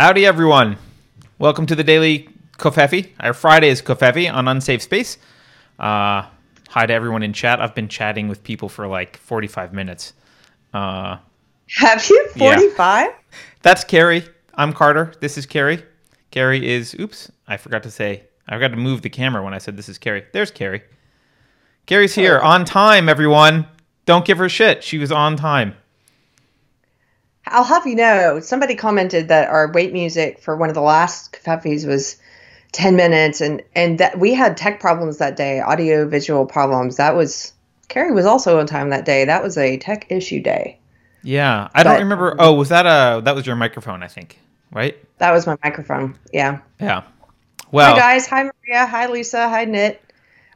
Howdy, everyone. Welcome to the Daily Covfefe, our Friday's Covfefe on Unsafe Space. Uh, hi to everyone in chat. I've been chatting with people for like 45 minutes. Uh, Have you? Yeah. 45? that's Keri. I'm Carter. This is Keri. Keri is, oops, I forgot to say, I forgot to move the camera when I said this is Keri. There's Keri. Keri's here on time, everyone. Don't give her shit. She was on time. I'll have you know, somebody commented that our wait music for one of the last Covfefes was 10 minutes and and that we had tech problems that day, audio visual problems. That was Keri was also on time that day. That was a tech issue day. Yeah, I don't remember. Oh, was that a that was your microphone? I think, right? That was my microphone. Yeah. Yeah. Well, Hi guys. Hi Maria. Hi Lisa. Hi Nit.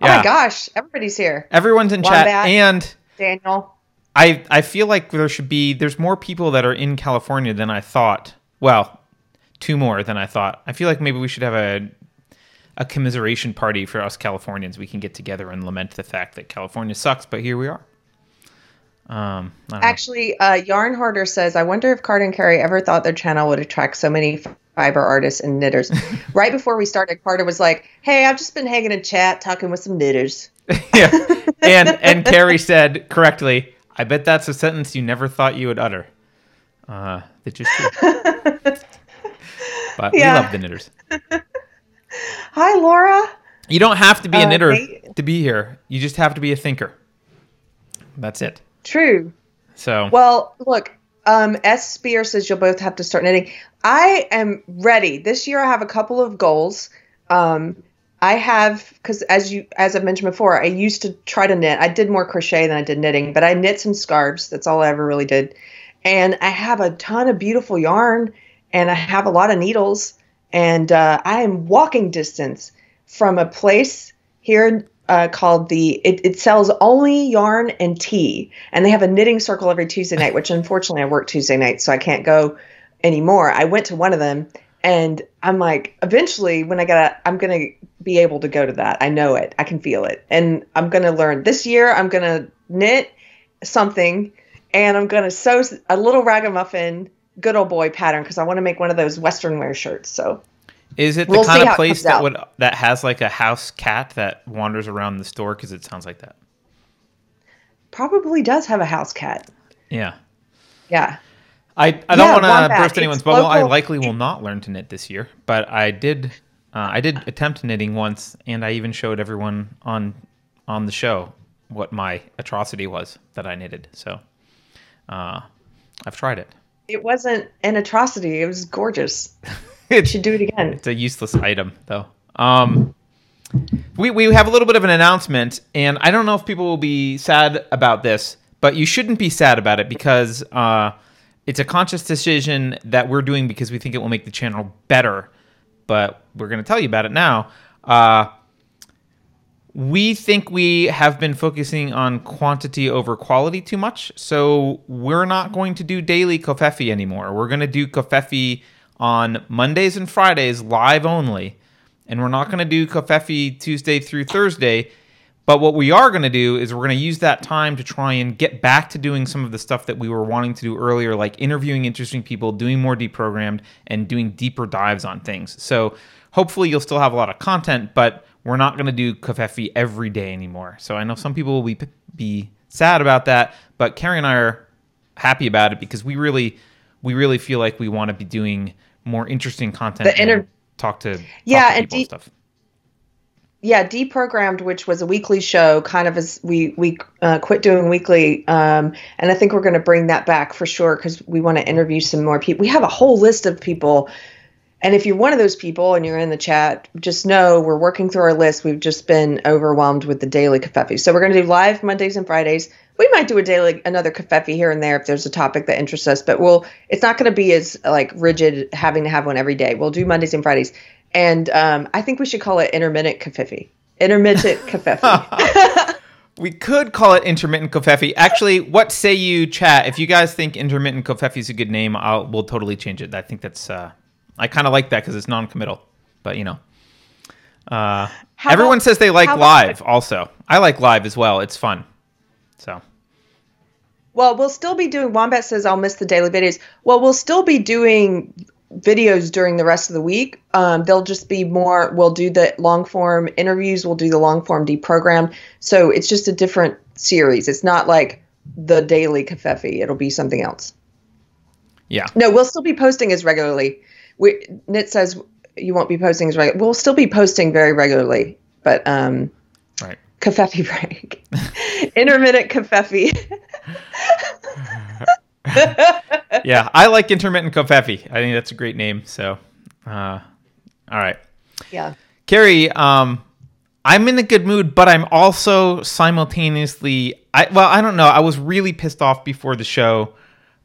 Oh Yeah. my gosh, everybody's here. everyone's in chat, and Daniel. I I feel like there should be there's more people that are in California than I thought. Well, two more than I thought. I feel like maybe we should have a a commiseration party for us Californians. We can get together and lament the fact that California sucks, but here we are. Um, I don't. Actually, uh, Yarn Hoarder says, I wonder if Card and Keri ever thought their channel would attract so many fiber artists and knitters. right before we started, Carter was like, Hey, I've just been hanging in chat talking with some knitters. yeah. And and Keri said correctly, I bet that's a sentence you never thought you would utter. Uh, it's just but Yeah. we love the knitters. Hi, Laura. You don't have to be a Uh, knitter they- to be here. You just have to be a thinker. That's it. True. So Well, look, um, S. Spear says you'll both have to start knitting. I am ready. This year I have a couple of goals. Um, I have because as you as I mentioned before, I used to try to knit. I did more crochet than I did knitting, but I knit some scarves. That's all I ever really did. And I have a ton of beautiful yarn, and I have a lot of needles, and uh, I am walking distance from a place here uh, called the it, it sells only yarn and tea and they have a knitting circle every tuesday night which unfortunately i work tuesday night so i can't go anymore i went to one of them and i'm like eventually when i gotta i'm gonna be able to go to that i know it i can feel it and i'm gonna learn this year i'm gonna knit something and i'm gonna sew a little ragamuffin good old boy pattern because i want to make one of those western wear shirts so is it the we'll kind of place that out. would that has like a house cat that wanders around the store? Because it sounds like that. probably does have a house cat Yeah. yeah I, I don't Yeah, want to burst It's anyone's bubble. I likely will not learn to knit this year, but I did. Uh, I did attempt knitting once, and I even showed everyone on on the show what my atrocity was that I knitted. So uh, I've tried it. It wasn't an atrocity. It was gorgeous. it Should do it again. It's a useless item, though. Um, we we have a little bit of an announcement, and I don't know if people will be sad about this, but you shouldn't be sad about it because uh, it's a conscious decision that we're doing because we think it will make the channel better. But we're going to tell you about it now. Uh, we think we have been focusing on quantity over quality too much, so we're not going to do daily Covfefe anymore. We're going to do Covfefe on Mondays and Fridays live only, and we're not going to do Covfefe Tuesday through Thursday. But what we are going to do is we're going to use that time to try and get back to doing some of the stuff that we were wanting to do earlier, like interviewing interesting people, doing more deprogrammed, and doing deeper dives on things. So hopefully you'll still have a lot of content, but we're not going to do Covfefe every day anymore. So I know some people will be be sad about that, but Keri and I are happy about it because we really we really feel like we want to be doing more interesting content. The inter- and talk to talk Yeah, to and people and de- stuff. Yeah, deprogrammed, which was a weekly show, kind of as we we uh, quit doing weekly, um, and I think we're going to bring that back for sure because we want to interview some more people. We have a whole list of people, and if you're one of those people and you're in the chat, just know we're working through our list. We've just been overwhelmed with the daily covfefe, so we're going to do live Mondays and Fridays. We might do a daily another covfefe here and there if there's a topic that interests us, but we'll it's not going to be as like rigid having to have one every day. We'll do Mondays and Fridays. And um, I think we should call it intermittent covfefe. Intermittent covfefe. We could call it intermittent covfefe. Actually, what say you, chat? If you guys think intermittent covfefe is a good name, I'll we'll totally change it. I think that's uh, I kind of like that because it's non-committal. But you know, uh, everyone about- says they like how about- live. Also, I like live as well. It's fun. So well, we'll still be doing. Wombat says I'll miss the daily videos. Well, we'll still be doing videos during the rest of the week. Um, they'll just be more. We'll do the long form interviews. We'll do the long form deprogram. So it's just a different series. It's not like the daily Covfefe. It'll be something else. Yeah. No, we'll still be posting as regularly. We, Nit says you won't be posting as regular. We'll still be posting very regularly, but um, Right. Covfefe break, intermittent Covfefe. Yeah. I like intermittent Covfefe. I think that's a great name. So, uh, all right. yeah. Keri, um, I'm in a good mood, but I'm also simultaneously. I well, I don't know. I was really pissed off before the show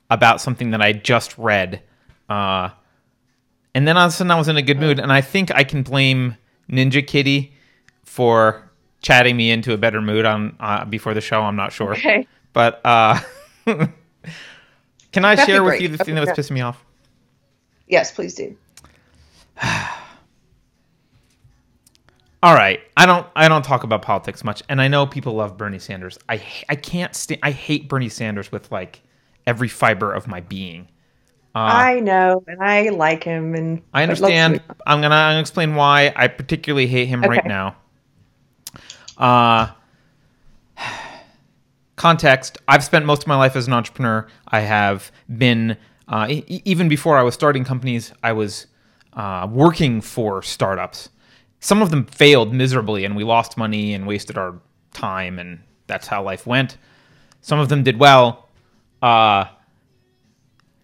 about something that I just read, uh, and then all of a sudden I was in a good mood, and I think I can blame Ninja Kitty for chatting me into a better mood on uh, before the show. I'm not sure, Okay. but uh, can I share with you the thing that was pissing me off? Yes, please do. All right, I don't I don't talk about politics much, and I know people love Bernie Sanders. I I can't stand I hate Bernie Sanders with like every fiber of my being. Uh, I know, and I like him, and I understand. I'm gonna, I'm gonna explain why I particularly hate him right now. Uh, context: I've spent most of my life as an entrepreneur. I have been uh, e- even before I was starting companies. I was uh, working for startups. Some of them failed miserably, and we lost money and wasted our time, and that's how life went. Some of them did well. Uh,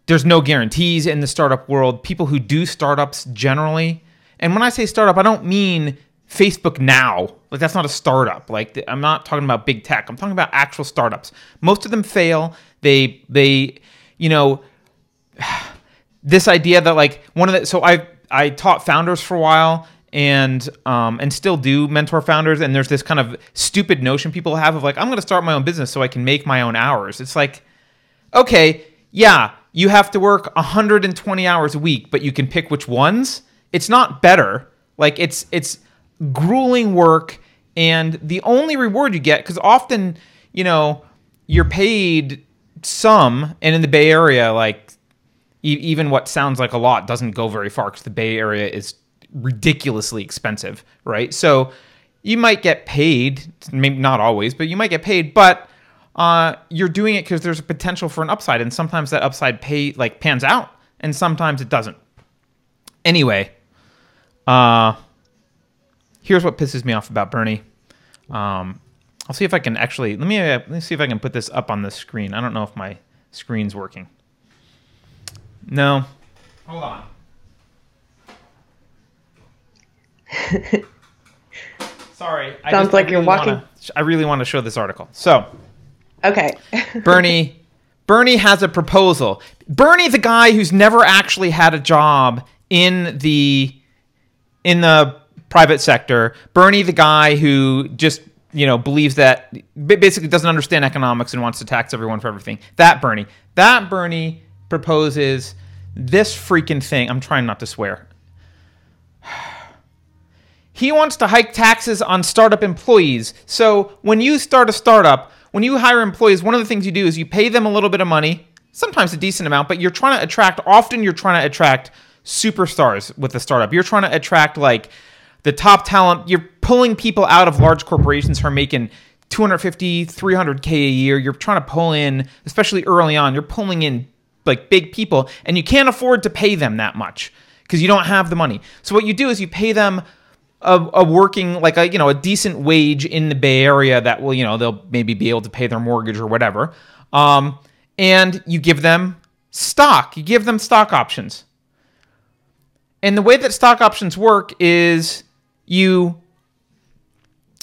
there's no guarantees in the startup world. People who do startups generally, and when I say startup, I don't mean Facebook now. Like that's not a startup. Like I'm not talking about big tech. I'm talking about actual startups. Most of them fail. They they you know this idea that like one of the so I I taught founders for a while and um and still do mentor founders and there's this kind of stupid notion people have of like I'm going to start my own business so I can make my own hours. It's like okay, yeah, you have to work 120 hours a week, but you can pick which ones. It's not better. Like it's it's grueling work and the only reward you get cuz often, you know, you're paid some and in the Bay Area like e- even what sounds like a lot doesn't go very far cuz the Bay Area is ridiculously expensive, right? So you might get paid, maybe not always, but you might get paid, but uh, you're doing it because there's a potential for an upside, and sometimes that upside pay like pans out, and sometimes it doesn't. Anyway, uh, here's what pisses me off about Bernie. Um, I'll see if I can actually let me uh, let me see if I can put this up on the screen. I don't know if my screen's working. No. Hold on. Sorry. I Sounds like you're walking- Wanna, I really want to show this article. So, Okay. Bernie Bernie has a proposal. Bernie the guy who's never actually had a job in the in the private sector. Bernie the guy who just, you know, believes that basically doesn't understand economics and wants to tax everyone for everything. That Bernie. That Bernie proposes this freaking thing. I'm trying not to swear. He wants to hike taxes on startup employees. So when you start a startup, when you hire employees, one of the things you do is you pay them a little bit of money, sometimes a decent amount, but you're trying to attract, often you're trying to attract superstars with the startup. You're trying to attract like the top talent. You're pulling people out of large corporations who are making 250, 300K a year. You're trying to pull in, especially early on, you're pulling in like big people and you can't afford to pay them that much because you don't have the money. So what you do is you pay them a, a working like a you know a decent wage in the Bay Area that will you know they'll maybe be able to pay their mortgage or whatever, um, and you give them stock. You give them stock options. And the way that stock options work is you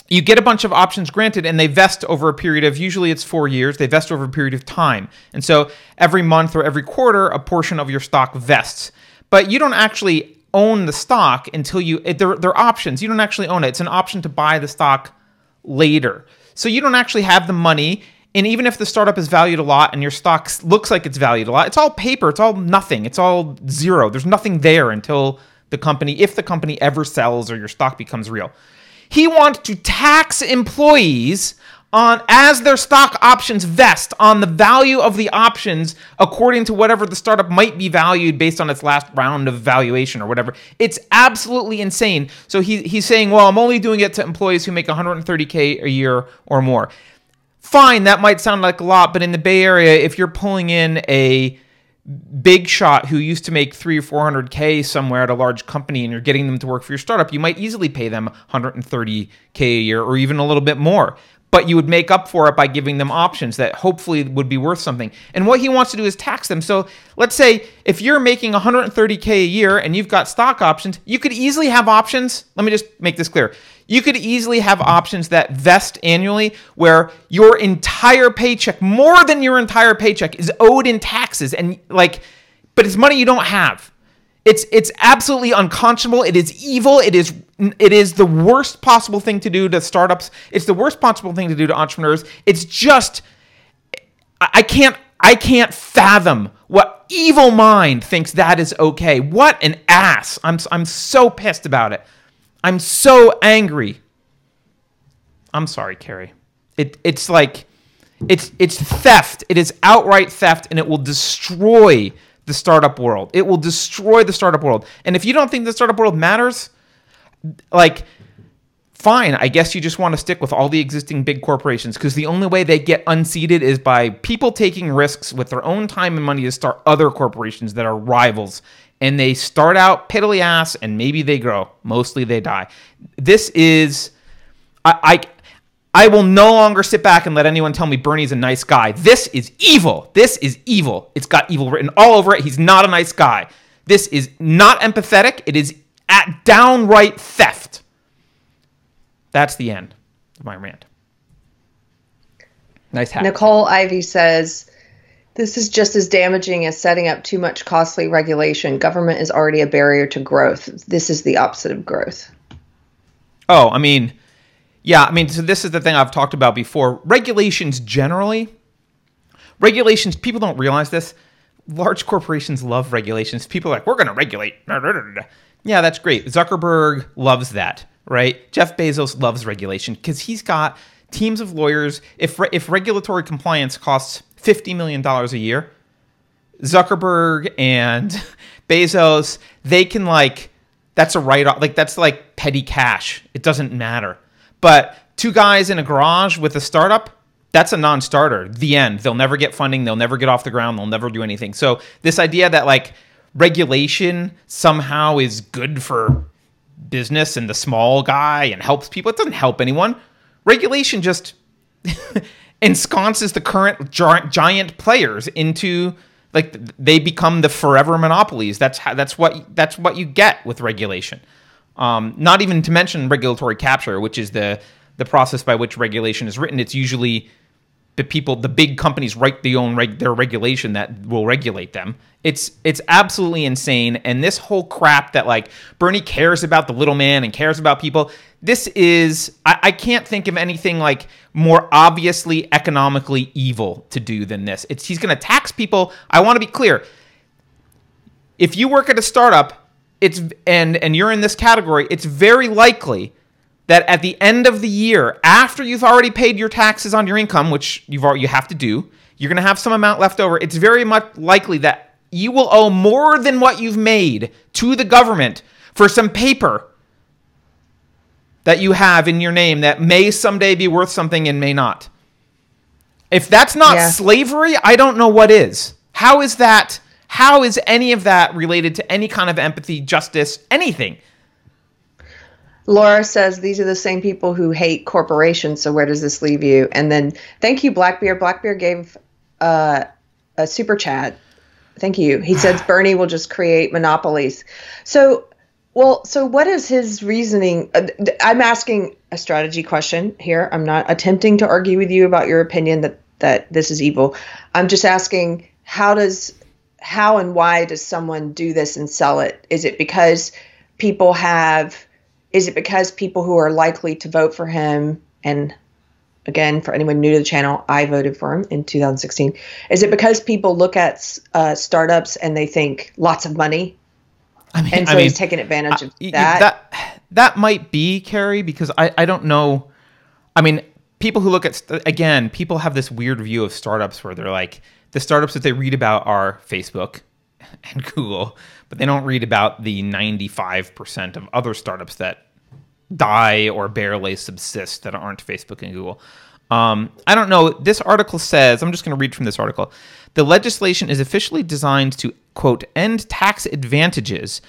you get a bunch of options granted and they vest over a period of usually it's four years they vest over a period of time. And so every month or every quarter a portion of your stock vests. But you don't actually own the stock until you it- they're, they're options. You don't actually own it. It's an option to buy the stock later. So you don't actually have the money. And even if the startup is valued a lot and your stock looks like it's valued a lot it's all paper. It's all nothing. It's all zero. There's nothing there until the company if the company ever sells or your stock becomes real he wants to tax employees on as their stock options vest on the value of the options according to whatever the startup might be valued based on its last round of valuation or whatever. It's absolutely insane. So he, he's saying, well, I'm only doing it to employees who make 130K a year or more. Fine, that might sound like a lot, but in the Bay Area, if you're pulling in a big shot who used to make three or 400K somewhere at a large company and you're getting them to work for your startup, you might easily pay them 130K a year or even a little bit more but you would make up for it by giving them options that hopefully would be worth something. And what he wants to do is tax them. So let's say if you're making 130K a year and you've got stock options, you could easily have options. Let me just make this clear. You could easily have options that vest annually where your entire paycheck, more than your entire paycheck, is owed in taxes. And like, but it's money you don't have. It's it's absolutely unconscionable. It is evil. It is it is the worst possible thing to do to startups. It's the worst possible thing to do to entrepreneurs. It's just I can't I can't fathom what evil mind thinks that is okay. What an ass. I'm I'm so pissed about it. I'm so angry. I'm sorry, Keri. It it's like it's it's theft. It is outright theft and it will destroy the startup world. It will destroy the startup world. And if you don't think the startup world matters, like fine, I guess you just want to stick with all the existing big corporations because the only way they get unseated is by people taking risks with their own time and money to start other corporations that are rivals. And they start out piddly ass and maybe they grow. Mostly they die. This is I, I I will no longer sit back and let anyone tell me Bernie's a nice guy. This is evil. This is evil. It's got evil written all over it. He's not a nice guy. This is not empathetic. It is at downright theft. That's the end of my rant. Nice hat. Nicole Ivy says, This is just as damaging as setting up too much costly regulation. Government is already a barrier to growth. This is the opposite of growth. Oh, I mean, yeah, I mean, so this is the thing I've talked about before. Regulations generally, regulations, people don't realize this. Large corporations love regulations. People are like, we're going to regulate. Yeah, that's great. Zuckerberg loves that, right? Jeff Bezos loves regulation because he's got teams of lawyers. If, re- if regulatory compliance costs $50 million a year, Zuckerberg and Bezos, they can like, that's a write off. Like, that's like petty cash. It doesn't matter. But two guys in a garage with a startup, that's a non-starter. The end. They'll never get funding. They'll never get off the ground. They'll never do anything. So this idea that like regulation somehow is good for business and the small guy and helps people, it doesn't help anyone. Regulation just ensconces the current giant players into like they become the forever monopolies. That's how, that's what that's what you get with regulation. Um, not even to mention regulatory capture, which is the the process by which regulation is written. It's usually the people, the big companies write the own reg- their regulation that will regulate them. It's it's absolutely insane. And this whole crap that like Bernie cares about the little man and cares about people. This is I, I can't think of anything like more obviously economically evil to do than this. It's he's going to tax people. I want to be clear. If you work at a startup it's and and you're in this category, it's very likely that at the end of the year, after you've already paid your taxes on your income, which you've already, you have to do, you're going to have some amount left over. It's very much likely that you will owe more than what you've made to the government for some paper that you have in your name that may someday be worth something and may not. If that's not yeah. slavery, I don't know what is. How is that how is any of that related to any kind of empathy, justice, anything? Laura says these are the same people who hate corporations. So where does this leave you? And then thank you, Blackbeard. Blackbeard gave uh, a super chat. Thank you. He says Bernie will just create monopolies. So, well, so what is his reasoning? Uh, I'm asking a strategy question here. I'm not attempting to argue with you about your opinion that that this is evil. I'm just asking how does how and why does someone do this and sell it? Is it because people have, is it because people who are likely to vote for him, and again, for anyone new to the channel, I voted for him in 2016. Is it because people look at uh, startups and they think lots of money? I mean, and so I mean, he's taking advantage of that. That that might be Keri because I I don't know. I mean, people who look at st- again, people have this weird view of startups where they're like the startups that they read about are Facebook and Google, but they don't read about the 95% of other startups that die or barely subsist that aren't Facebook and Google. Um, I don't know. This article says, I'm just going to read from this article. The legislation is officially designed to, quote, end tax advantages.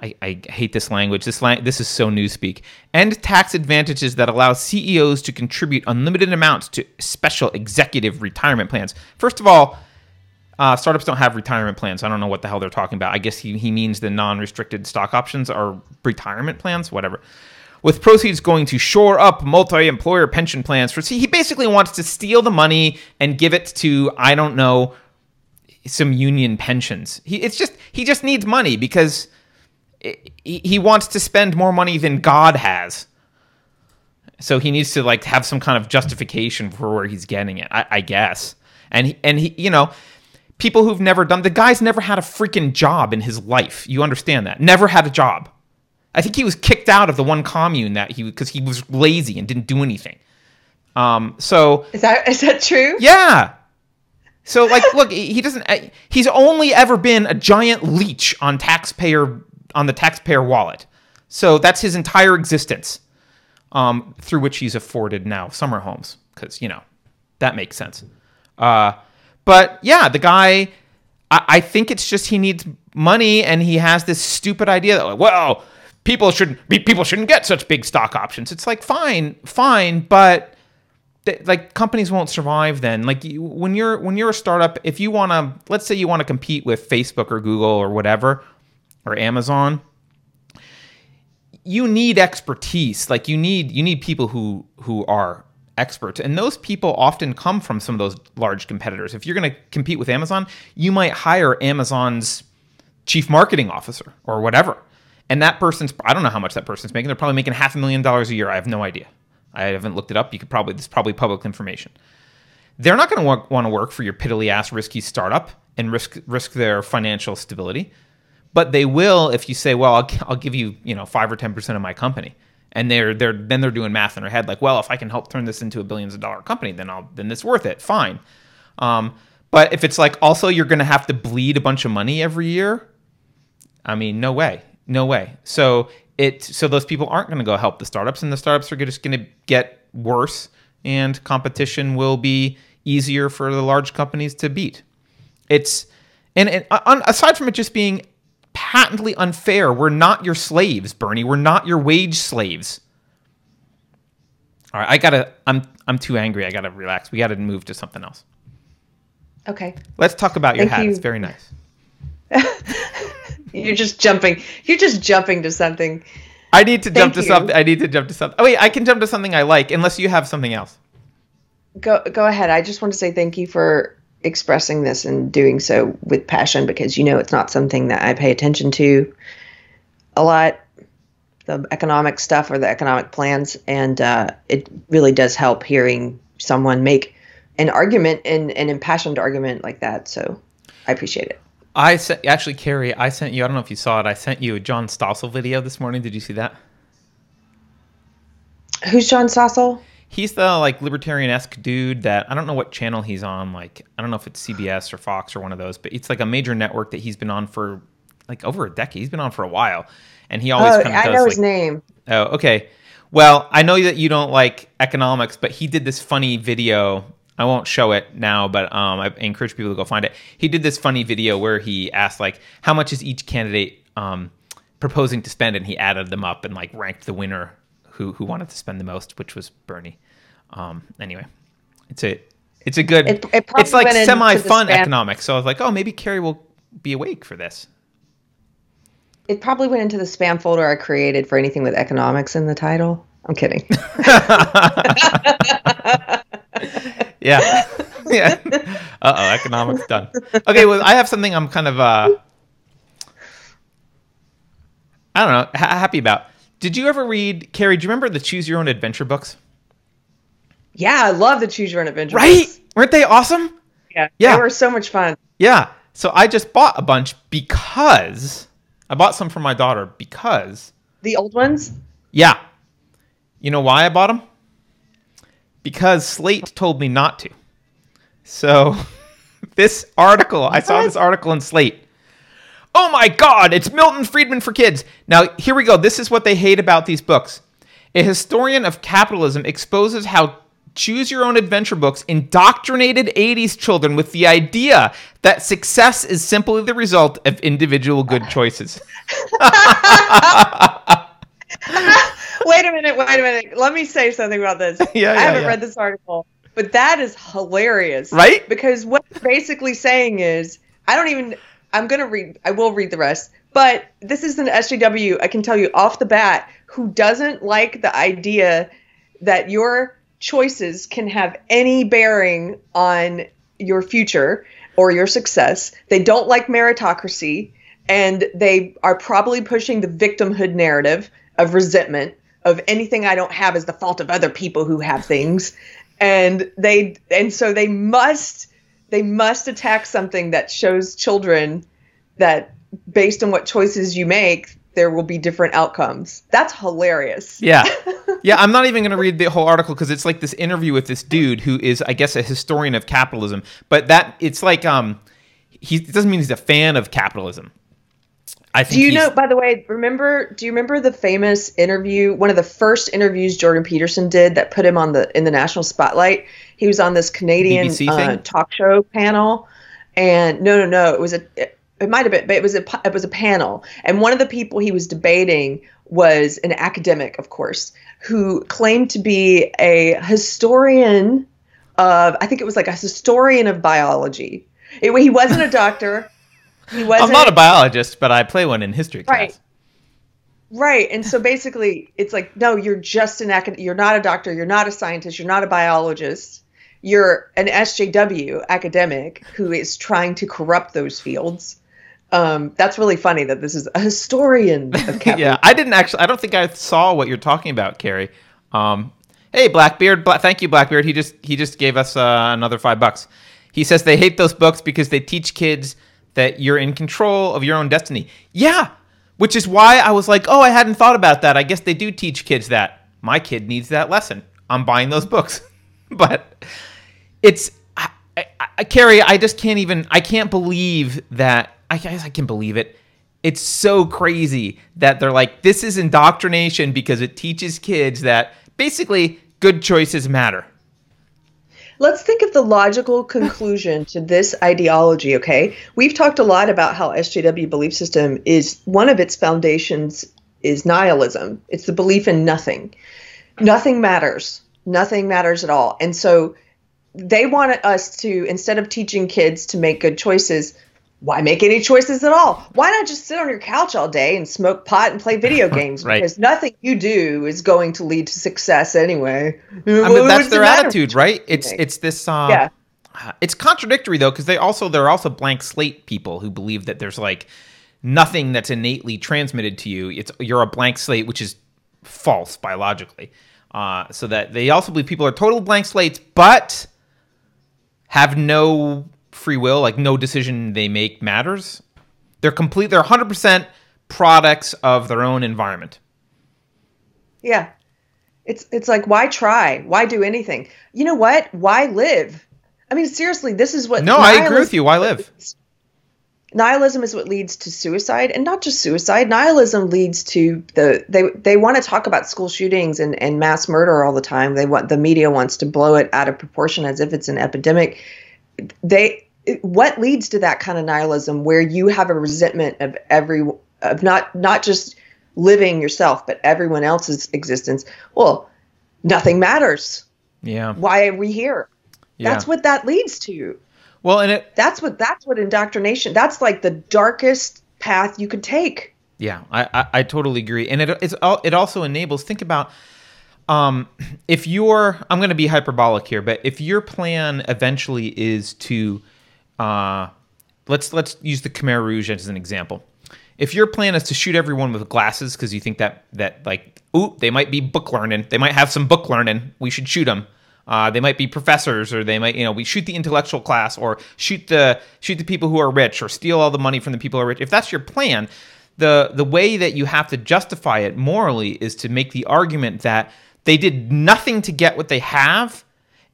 I, I hate this language. This, lang- this is so newspeak. End tax advantages that allow CEOs to contribute unlimited amounts to special executive retirement plans. First of all, uh, startups don't have retirement plans. I don't know what the hell they're talking about. I guess he, he means the non restricted stock options are retirement plans, whatever with proceeds going to shore up multi-employer pension plans for see he basically wants to steal the money and give it to i don't know some union pensions he it's just he just needs money because he, he wants to spend more money than god has so he needs to like have some kind of justification for where he's getting it i, I guess and he, and he you know people who've never done the guy's never had a freaking job in his life you understand that never had a job I think he was kicked out of the one commune that he because he was lazy and didn't do anything. Um, so is that is that true? Yeah. So like, look, he doesn't. He's only ever been a giant leech on taxpayer on the taxpayer wallet. So that's his entire existence, um, through which he's afforded now summer homes because you know that makes sense. Uh, but yeah, the guy. I, I think it's just he needs money and he has this stupid idea that like, well people shouldn't people shouldn't get such big stock options. It's like fine, fine, but like companies won't survive then. Like you, when you're when you're a startup, if you want to, let's say you want to compete with Facebook or Google or whatever or Amazon, you need expertise. Like you need you need people who who are experts. And those people often come from some of those large competitors. If you're going to compete with Amazon, you might hire Amazon's chief marketing officer or whatever and that person's I don't know how much that person's making. They're probably making half a million dollars a year. I have no idea. I haven't looked it up. You could probably this is probably public information. They're not going to want to work for your piddly ass risky startup and risk risk their financial stability, but they will if you say, "Well, I'll, I'll give you you know five or ten percent of my company," and they're they're then they're doing math in their head like, "Well, if I can help turn this into a billions of dollar company, then I'll then it's worth it." Fine. Um, but if it's like also you're going to have to bleed a bunch of money every year, I mean, no way. No way. So it so those people aren't going to go help the startups, and the startups are just going to get worse, and competition will be easier for the large companies to beat. It's and, and uh, aside from it just being patently unfair, we're not your slaves, Bernie. We're not your wage slaves. All right, I gotta. I'm I'm too angry. I gotta relax. We gotta move to something else. Okay. Let's talk about your Thank hat. You. It's very nice. You're just jumping. You're just jumping to something. I need to jump to you. something. I need to jump to something. Oh wait, I can jump to something I like, unless you have something else. Go go ahead. I just want to say thank you for expressing this and doing so with passion because you know it's not something that I pay attention to a lot, the economic stuff or the economic plans, and uh, it really does help hearing someone make an argument and an impassioned argument like that. So I appreciate it. I sent actually, Keri. I sent you. I don't know if you saw it. I sent you a John Stossel video this morning. Did you see that? Who's John Stossel? He's the like libertarian esque dude that I don't know what channel he's on. Like I don't know if it's CBS or Fox or one of those, but it's like a major network that he's been on for like over a decade. He's been on for a while, and he always oh, kind of I does, know like, his name. Oh, okay. Well, I know that you don't like economics, but he did this funny video I won't show it now, but um, I encourage people to go find it. He did this funny video where he asked like, how much is each candidate um, proposing to spend, and he added them up and like ranked the winner who who wanted to spend the most, which was Bernie. Um, anyway, it's a it's a good. It, it it's like semi fun economics. So I was like, oh, maybe Keri will be awake for this. It probably went into the spam folder I created for anything with economics in the title. I'm kidding. yeah. yeah. Uh oh, economics done. Okay, well, I have something I'm kind of, uh, I don't know, ha- happy about. Did you ever read, Keri, do you remember the Choose Your Own Adventure books? Yeah, I love the Choose Your Own Adventure right? Books. Weren't they awesome? Yeah. Yeah. They were so much fun. Yeah. So I just bought a bunch because I bought some for my daughter because. The old ones? Yeah. You know why I bought them? because Slate told me not to. So this article, I saw this article in Slate. Oh my God, it's Milton Friedman for kids. Now, here we go. This is what they hate about these books. A historian of capitalism exposes how choose your own adventure books indoctrinated 80s children with the idea that success is simply the result of individual good choices. wait a minute, wait a minute. Let me say something about this. Yeah, I haven't yeah. read this article, but that is hilarious. Right? Because what they're basically saying is, I don't even, I'm going to read, I will read the rest, but this is an SJW, I can tell you off the bat, who doesn't like the idea that your choices can have any bearing on your future or your success. They don't like meritocracy and they are probably pushing the victimhood narrative of resentment of anything I don't have is the fault of other people who have things. And they and so they must they must attack something that shows children that based on what choices you make, there will be different outcomes. That's hilarious. Yeah. Yeah, I'm not even going to read the whole article because it's like this interview with this dude who is, I guess, a historian of capitalism. But that it's like um, he doesn't mean he's a fan of capitalism. I think Do you know, by the way, remember, do you remember the famous interview, one of the first interviews Jordan Peterson did that put him on the, in the national spotlight? He was on this Canadian uh, talk show panel. And no, no, no, it was a, it, it might have been, but it was a, it was a panel. And one of the people he was debating was an academic, of course, who claimed to be a historian of, I think it was like a historian of biology. It, he wasn't a doctor. He wasn't. I'm not a biologist, but I play one in history class. Right. Right. And so basically it's like, no, you're just an academic. you're not a doctor, you're not a scientist, you're not a biologist. You're an SJW academic who is trying to corrupt those fields. Um, that's really funny that this is a historian yeah, I didn't actually. I don't think I saw what you're talking about, Keri. Um, hey, Blackbeard. Bla- thank you, Blackbeard. He just he just gave us uh, another five bucks. He says they hate those books because they teach kids that you're in control of your own destiny. Yeah, which is why I was like, oh, I hadn't thought about that. I guess they do teach kids that. My kid needs that lesson. I'm buying those books, but it's I, I, I, Keri. I just can't even. I can't believe that. I guess I can believe it. It's so crazy that they're like, this is indoctrination because it teaches kids that basically good choices matter. Let's think of the logical conclusion to this ideology, okay? We've talked a lot about how SJW belief system is one of its foundations is nihilism. It's the belief in nothing. Nothing matters. Nothing matters at all. And so they wanted us to instead of teaching kids to make good choices, why make any choices at all? Why not just sit on your couch all day and smoke pot and play video games? Right. Because nothing you do is going to lead to success anyway. I mean, that's their attitude, right? It's it's this. Uh, Yeah. It's contradictory though, because they also they're also blank slate people who believe that there's like nothing that's innately transmitted to you. It's you're a blank slate, which is false biologically. Uh, so that they also believe people are total blank slates, but have no free will, like no decision they make matters. They're complete. They're 100 percent products of their own environment. Yeah. It's it's like why try? Why do anything? You know what? Why live? I mean seriously, this is what No, I agree with you. Why live? Nihilism is what leads to suicide and not just suicide. Nihilism leads to the they they want to talk about school shootings and, and mass murder all the time. They want the media wants to blow it out of proportion as if it's an epidemic. They what leads to that kind of nihilism where you have a resentment of every of not not just living yourself but everyone else's existence. Well, nothing matters. Yeah. Why are we here? Yeah. That's what that leads to. Well, and it That's what that's what indoctrination. That's like the darkest path you could take. Yeah, I, I, I totally agree, and it it's it also enables. Think about um, if your I'm going to be hyperbolic here, but if your plan eventually is to uh, let's let's use the Khmer Rouge as an example. If your plan is to shoot everyone with glasses because you think that that like ooh they might be book learning, they might have some book learning, we should shoot them. Uh, they might be professors, or they might, you know, we shoot the intellectual class, or shoot the shoot the people who are rich, or steal all the money from the people who are rich. If that's your plan, the the way that you have to justify it morally is to make the argument that they did nothing to get what they have,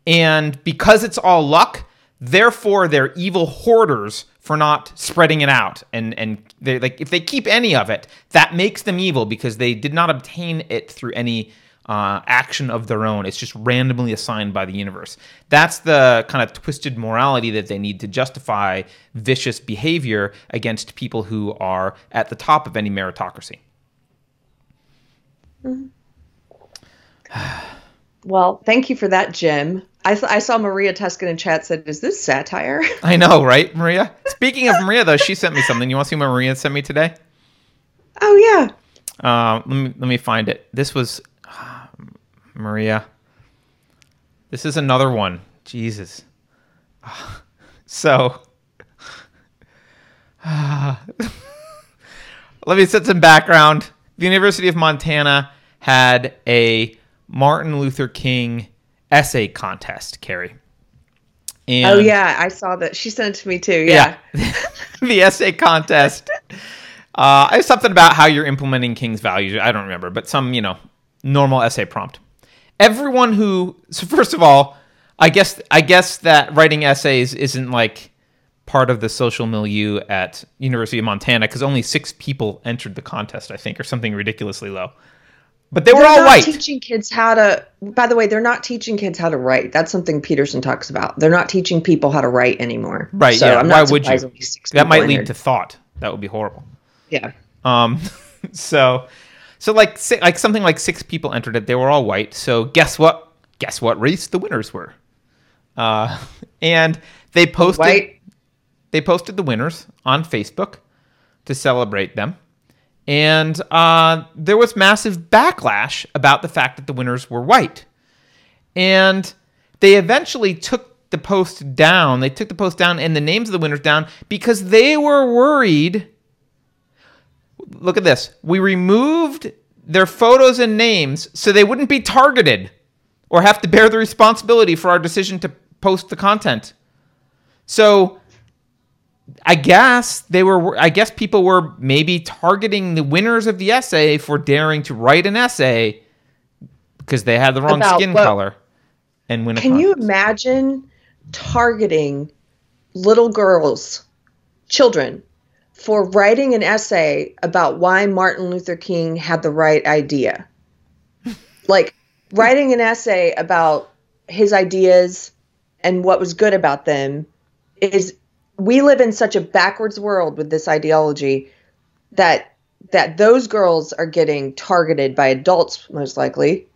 And because it's all luck, therefore they're evil hoarders for not spreading it out. And and they like if they keep any of it, that makes them evil because they did not obtain it through any uh, action of their own. It's just randomly assigned by the universe. That's the kind of twisted morality that they need to justify vicious behavior against people who are at the top of any meritocracy. Well, thank you for that, Jim. I, I saw Maria Tuscan in chat said, "Is this satire?" I know, right, Maria? Speaking of Maria, though, she sent me something. You want to see what Maria sent me today? Oh yeah. Uh, let me let me find it. This was uh, Maria. This is another one. Jesus. So, let me set some background. The University of Montana had a Martin Luther King essay contest, Keri. And Oh yeah, I saw that. She sent it to me too. Yeah. the essay contest. Uh, it's something about how you're implementing King's values. I don't remember, but some, you know, normal essay prompt. Everyone who, so first of all, I guess I guess that writing essays isn't like part of the social milieu at University of Montana because only six people entered the contest, I think, or something ridiculously low. But they were They're all not white. teaching kids how to. By the way, they're not teaching kids how to write. That's something Peterson talks about. They're not teaching people how to write anymore. Right? So yeah. I'm Why would you? surprised only six That might lead to thought. That would be horrible. Yeah. Um, so, so like like something like six people entered it. They were all white. So guess what? Guess what race the winners were? Uh, and they posted White. they posted the winners on Facebook to celebrate them. And uh, there was massive backlash about the fact that the winners were white. And they eventually took the post down. They took the post down and the names of the winners down because they were worried. Look at this. We removed their photos and names so they wouldn't be targeted or have to bear the responsibility for our decision to post the content. So I guess they were I guess people were maybe targeting the winners of the essay for daring to write an essay because they had the wrong About skin what- color and win Can you imagine targeting little girls, children, for writing an essay about why Martin Luther King had the right idea? like writing an essay about his ideas and what was good about them is we live in such a backwards world with this ideology that that those girls are getting targeted by adults most likely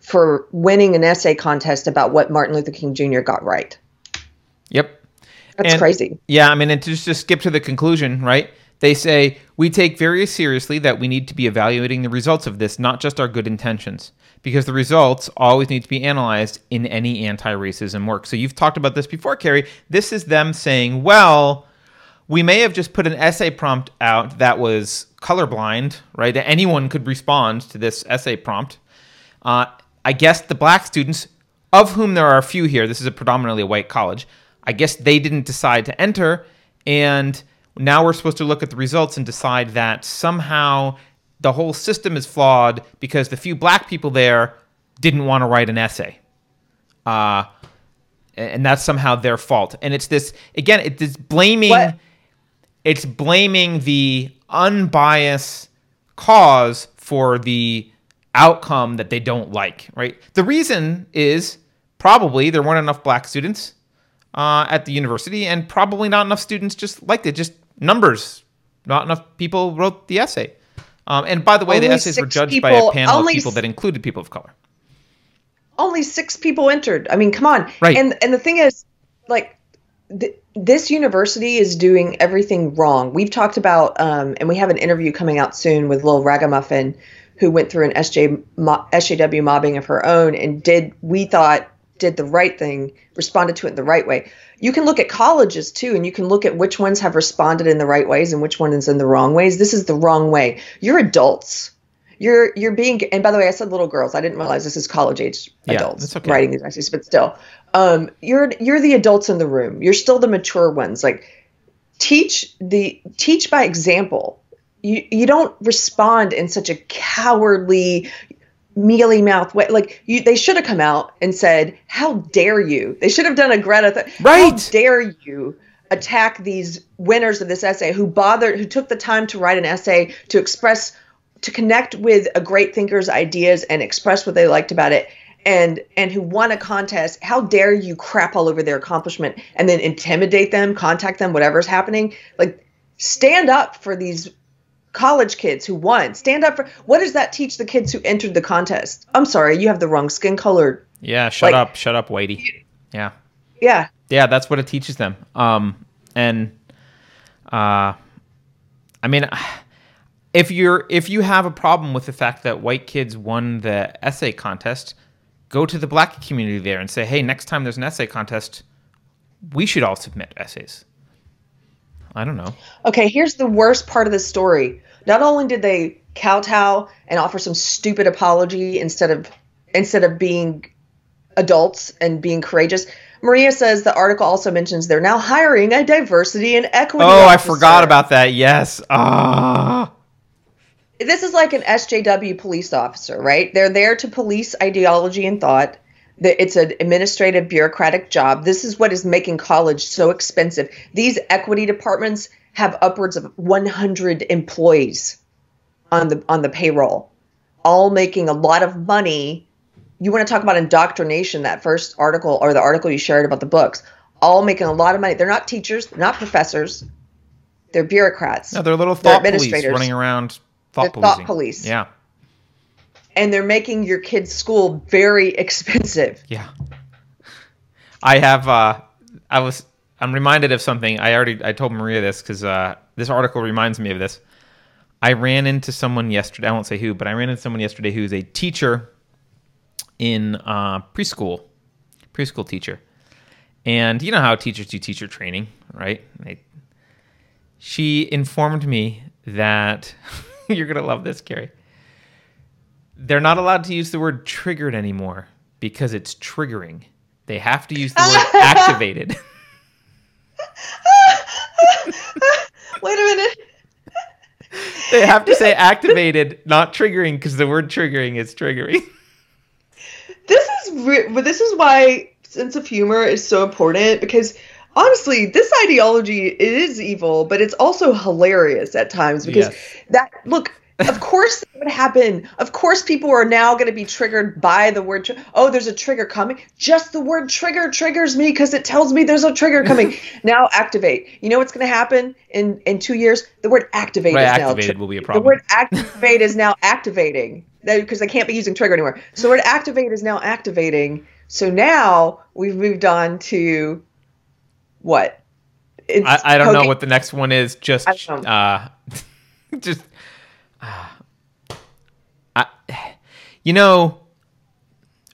for winning an essay contest about what Martin Luther King Jr. got right. Yep. That's And- crazy. Yeah, I mean, and to just to skip to the conclusion, right? They say we take very seriously that we need to be evaluating the results of this, not just our good intentions, because the results always need to be analyzed in any anti-racism work. So you've talked about this before, Keri. This is them saying, well, we may have just put an essay prompt out that was colorblind, right? That anyone could respond to this essay prompt. Uh, I guess the black students, of whom there are a few here, this is a predominantly white college, I guess they didn't decide to enter. And now we're supposed to look at the results and decide that somehow the whole system is flawed because the few black people there didn't want to write an essay. Uh, and that's somehow their fault. And it's this, again, it's this blaming What? it's blaming the unbiased cause for the outcome that they don't like, right? The reason is probably there weren't enough black students uh, at the university, and probably not enough students just liked it, just numbers. Not enough people wrote the essay. Um, and by the way, the essays were judged by a panel of people that included people of color. Only six people entered. I mean, come on. Right. And and the thing is, like, th- this university is doing everything wrong. We've talked about, um, and we have an interview coming out soon with Lil Ragamuffin, who went through an SJ mo- SJW mobbing of her own and did we thought did the right thing, responded to it in the right way. You can look at colleges too, and you can look at which ones have responded in the right ways and which ones in the wrong ways. This is the wrong way. You're adults. You're you're being and by the way, I said little girls. I didn't realize this is college age Yeah, adults okay. writing these essays, but still, um, you're you're the adults in the room. You're still the mature ones. Like teach the teach by example. You you don't respond in such a cowardly mealy mouth way. Like you, they should have come out and said, "How dare you?" They should have done a Greta. Th- Right. How dare you attack these winners of this essay who bothered, who took the time to write an essay to express, to connect with a great thinker's ideas and express what they liked about it. And and who won a contest? How dare you crap all over their accomplishment and then intimidate them, contact them, whatever's happening? Like, stand up for these college kids who won. Stand up for what does that teach the kids who entered the contest? I'm sorry, you have the wrong skin color. Yeah, shut Like- up, shut up, Whitey. Yeah, Yeah. yeah, that's what it teaches them. Um, and uh, I mean, if you're if you have a problem with the fact that white kids won the essay contest, go to the black community there and say, hey, next time there's an essay contest, we should all submit essays. I don't know. Okay, here's the worst part of the story. Not only did they kowtow and offer some stupid apology instead of instead of being adults and being courageous, Maria says the article also mentions they're now hiring a diversity and equity. Oh, I forgot about that. Yes. Ah. this is like an SJW police officer, right? They're there to police ideology and thought. The- It's an administrative bureaucratic job. This is what is making college so expensive. These equity departments have upwards of 100 employees on the on the payroll, all making a lot of money. You want to talk about indoctrination? That first article or the article you shared about the books, all making a lot of money. They're not teachers, they're not professors, they're bureaucrats. No, they're little They're thought police administrators. running around thought They're thought police. Yeah. And they're making your kid's school very expensive. Yeah. I have uh I was I'm reminded of something. I already I told Maria this cuz uh this article reminds me of this. I ran into someone yesterday. I won't say who, but I ran into someone yesterday who's a teacher in uh preschool. Preschool teacher. And you know how teachers do teacher training, right? She informed me that you're going to love this, Keri they're not allowed to use the word triggered anymore because it's triggering. They have to use the word activated. Wait a minute. they have to say activated, not triggering, because the word triggering is triggering. This is re- this is why sense of humor is so important because honestly, this ideology is evil, but it's also hilarious at times because Yes. that look. Of course, that would happen. Of course, people are now going to be triggered by the word. Tri- oh, there's a trigger coming. Just the word trigger triggers me because it tells me there's a trigger coming. now activate. You know what's going to happen in in two years? The word activate Right, is now activated tri- will be a problem. The word activate is now activating because they can't be using trigger anymore. So the word activate is now activating. So now we've moved on to what? I, I don't know what the next one is. Just, I don't know. uh, just, uh, I, you know,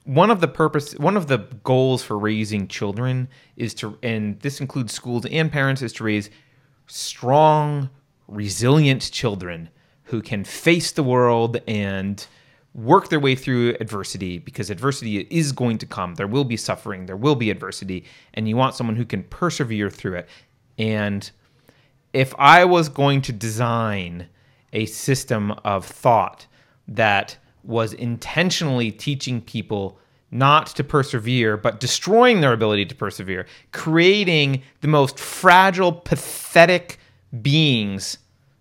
one of the purpose, one of the goals for raising children is to, and this includes schools and parents, is to raise strong, resilient children who can face the world and work their way through adversity because adversity is going to come. There will be suffering, there will be adversity, and you want someone who can persevere through it. And if I was going to design a system of thought that was intentionally teaching people not to persevere, but destroying their ability to persevere, creating the most fragile, pathetic beings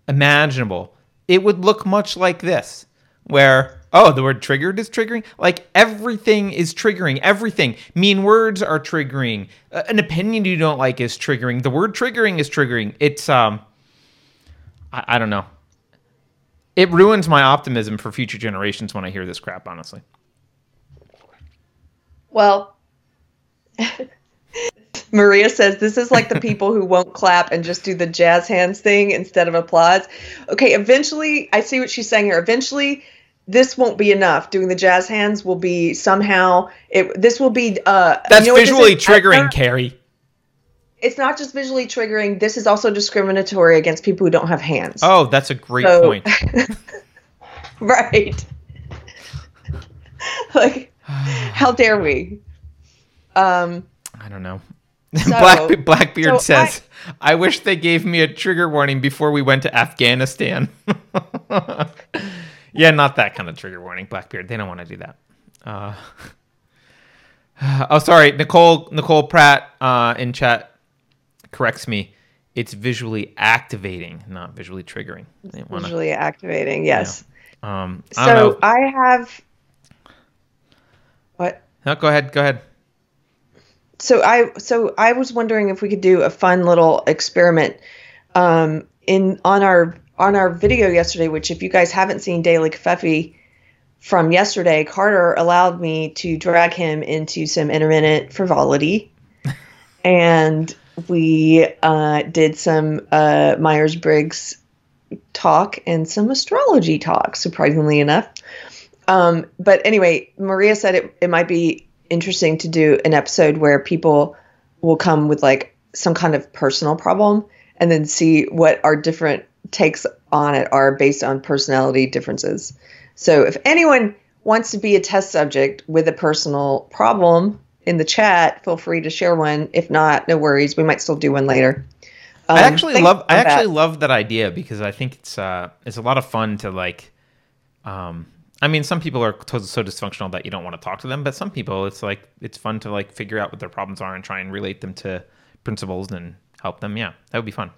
imaginable, it would look much like this, where, oh, the word triggered is triggering? Like everything is triggering. Everything. Mean words are triggering. Uh, An opinion you don't like is triggering. The word triggering is triggering. It's, um, I, I don't know. It ruins my optimism for future generations when I hear this crap, honestly. Well, Maria says this is like the people who won't clap and just do the jazz hands thing instead of applause. Okay, eventually, I see what she's saying here. Eventually, this won't be enough. Doing the jazz hands will be somehow it. This will be. Uh, That's you know visually triggering, Keri. It's not just visually triggering. This is also discriminatory against people who don't have hands. Oh, that's a great So- point. right. like, how dare we? Um. I don't know. So- Black Blackbeard so I- says, I, wish they gave me a trigger warning before we went to Afghanistan." yeah, not that kind of trigger warning, Blackbeard. They don't want to do that. Uh, oh, sorry, Nicole. Nicole Pratt uh, in chat corrects me. It's visually activating, not visually triggering. Wanna- Visually activating, yes. Um, I So. I have what? No, go ahead. Go ahead. So I so I was wondering if we could do a fun little experiment um, in on our on our video yesterday. Which, if you guys haven't seen Daily Covfefe from yesterday, Carter allowed me to drag him into some intermittent frivolity, and we uh, did some uh, Myers Briggs talk and some astrology talk. Surprisingly enough. Um, but anyway, Maria said it, it might be interesting to do an episode where people will come with like some kind of personal problem and then see what our different takes on it are based on personality differences. So if anyone wants to be a test subject with a personal problem in the chat, feel free to share one. If not, no worries. We might still do one later. I Um, actually love. I for that. actually love that idea because I think it's uh, it's a lot of fun to like. Um, I mean, some people are so dysfunctional that you don't want to talk to them, but some people, it's like it's fun to like figure out what their problems are and try and relate them to principles and help them. Yeah, that would be fun.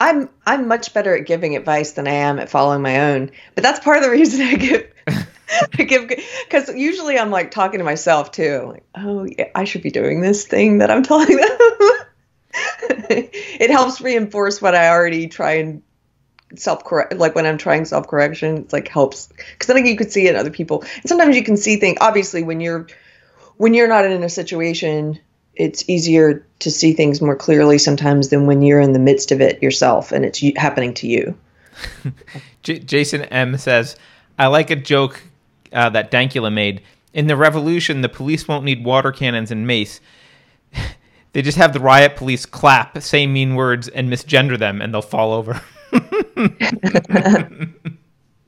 I'm I'm much better at giving advice than I am at following my own. But that's part of the reason I give because usually I'm like talking to myself too. Like, oh yeah, I should be doing this thing that I'm telling them. it helps reinforce what I already try and self correct. Like when I'm trying self correction, it's like helps because I think you could see it in other people. And sometimes you can see things. Obviously, when you're when you're not in a situation it's easier to see things more clearly sometimes than when you're in the midst of it yourself and it's happening to you. J- Jason M says, "I like a joke uh, that Dankula made. In the revolution, the police won't need water cannons and mace." They just have the riot police clap, say mean words, and misgender them, and they'll fall over.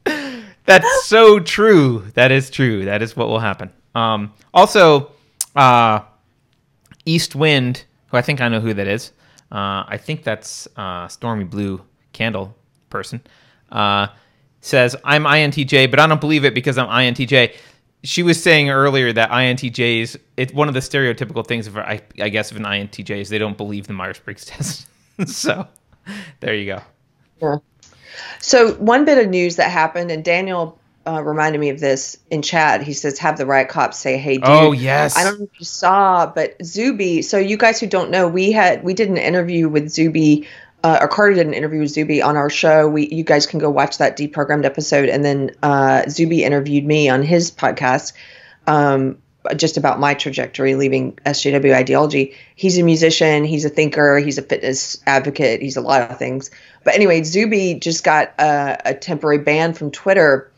That's so true. That is true. That is what will happen. Um, also, uh, East Wind, who I think I know who that is. Uh, I think that's uh, Stormy Blue Candle person. Says I'm INTJ, but I don't believe it because I'm INTJ. She was saying earlier that INTJs, it's one of the stereotypical things of I, I guess of an INTJ is they don't believe the Myers Briggs test. so there you go. Yeah. So one bit of news that happened, and Daniel uh, reminded me of this in chat. He says, "Have the riot cops say, hey, dude." Oh, yes. I don't know if you saw, but Zuby. So you guys who don't know, we had we did an interview with Zuby. Uh, or Carter did an interview with Zuby on our show. We you guys can go watch that deprogrammed episode, and then uh, Zuby interviewed me on his podcast. Um, just about my trajectory leaving SJW ideology. He's a musician, he's a thinker, he's a fitness advocate, he's a lot of things. But anyway, Zuby just got a, a temporary ban from Twitter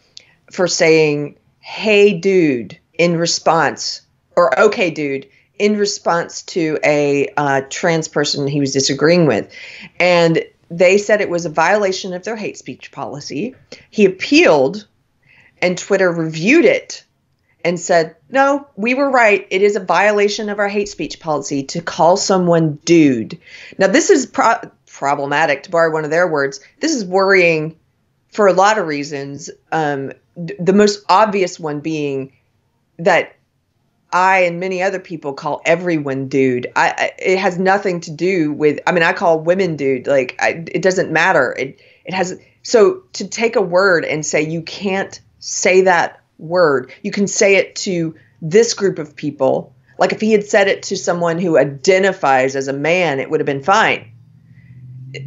for saying, hey, dude, in response, or okay, dude, in response to a uh, trans person he was disagreeing with. And they said it was a violation of their hate speech policy. He appealed, and Twitter reviewed it and said, no, we were right. It is a violation of our hate speech policy to call someone dude. Now, this is pro- problematic, to borrow one of their words. This is worrying for a lot of reasons. Um, d- the most obvious one being that I and many other people call everyone dude. I, I it has nothing to do with. I mean, I call women dude. Like I, it doesn't matter. It it has. So to take a word and say you can't say that word, you can say it to this group of people. Like if he had said it to someone who identifies as a man, it would have been fine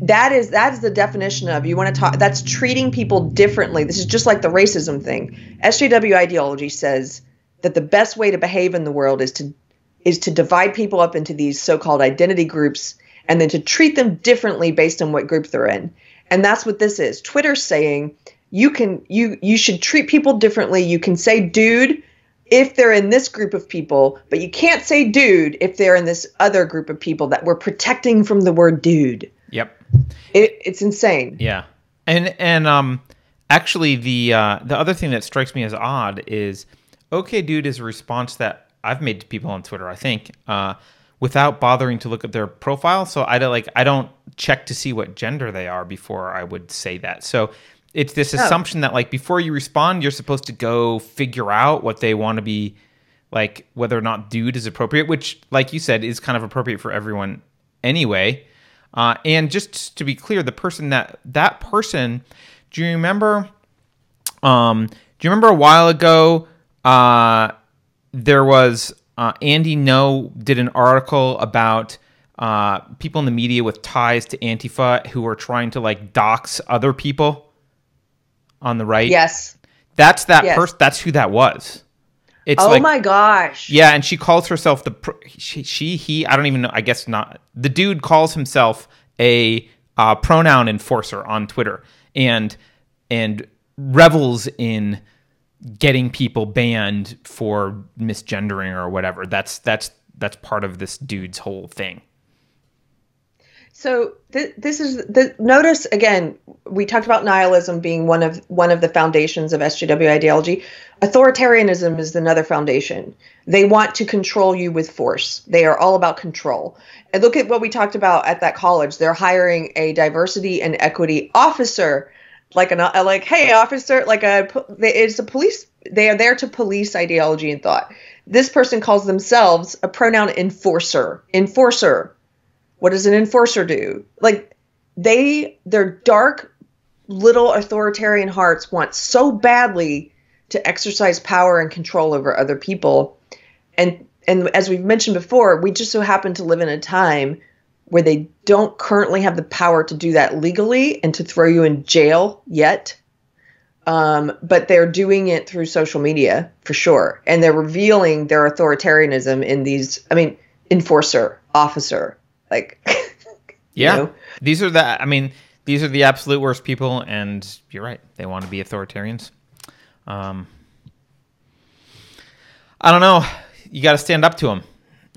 that is that is the definition of you want to talk that's treating people differently this is just like the racism thing sjw ideology says that the best way to behave in the world is to is to divide people up into these so-called identity groups and then to treat them differently based on what group they're in. And that's what this is. Twitter's saying you can you you should treat people differently. You can say dude if they're in this group of people but you can't say dude if they're in this other group of people that we're protecting from the word dude. Yep. it, it's insane. Yeah, and and um, actually the uh, the other thing that strikes me as odd is, okay, dude, is a response that I've made to people on Twitter. I think uh, without bothering to look at their profile. So I don't like I don't check to see what gender they are before I would say that. So it's this assumption that like before you respond, you're supposed to go figure out what they want to be like whether or not dude is appropriate, which like you said is kind of appropriate for everyone anyway. Uh, and just to be clear, the person that that person, do you remember? Um, do you remember a while ago? Uh, there was uh, Andy Ngo did an article about uh, people in the media with ties to Antifa who are trying to like dox other people on the right. Yes. That's that Yes. person. That's who that was. It's oh like, my gosh. yeah, and she calls herself the pr- she, she he I don't even know. I guess not. The dude calls himself a uh, pronoun enforcer on Twitter and and revels in getting people banned for misgendering or whatever. That's that's that's part of this dude's whole thing. So th- this is the notice again. We talked about nihilism being one of one of the foundations of SJW ideology. Authoritarianism is another foundation. They want to control you with force. They are all about control. And look at what we talked about at that college. They're hiring a diversity and equity officer, like an like, hey, officer, like a it's a police. They are there to police ideology and thought. This person calls themselves a pronoun enforcer. Enforcer what does an enforcer do? Like they their dark little authoritarian hearts want so badly to exercise power and control over other people. And and as we've mentioned before, we just so happen to live in a time where they don't currently have the power to do that legally and to throw you in jail yet. Um, but they're doing it through social media for sure. And they're revealing their authoritarianism in these, I mean, enforcer, officer, like you Yeah. know? These are the I mean, these are the absolute worst people and you're right. They want to be authoritarians. Um I don't know. You got to stand up to them.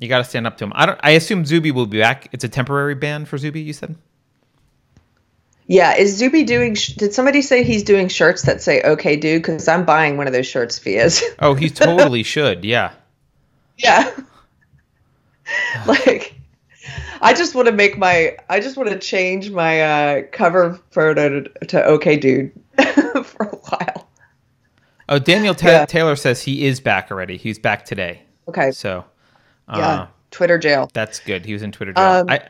You got to stand up to him. I don't I assume Zuby will be back. It's a temporary ban for Zuby, you said? yeah is zuby doing sh- did somebody say he's doing shirts that say okay dude because i'm buying one of those shirts Fias. Oh, he totally should. Yeah. yeah like i just want to make my i just want to change my uh cover photo to, to okay dude for a while Oh, Daniel Ta- Yeah. Taylor says he is back already. He's back today. okay So, uh, yeah twitter jail that's good. He was in Twitter jail. Um, I,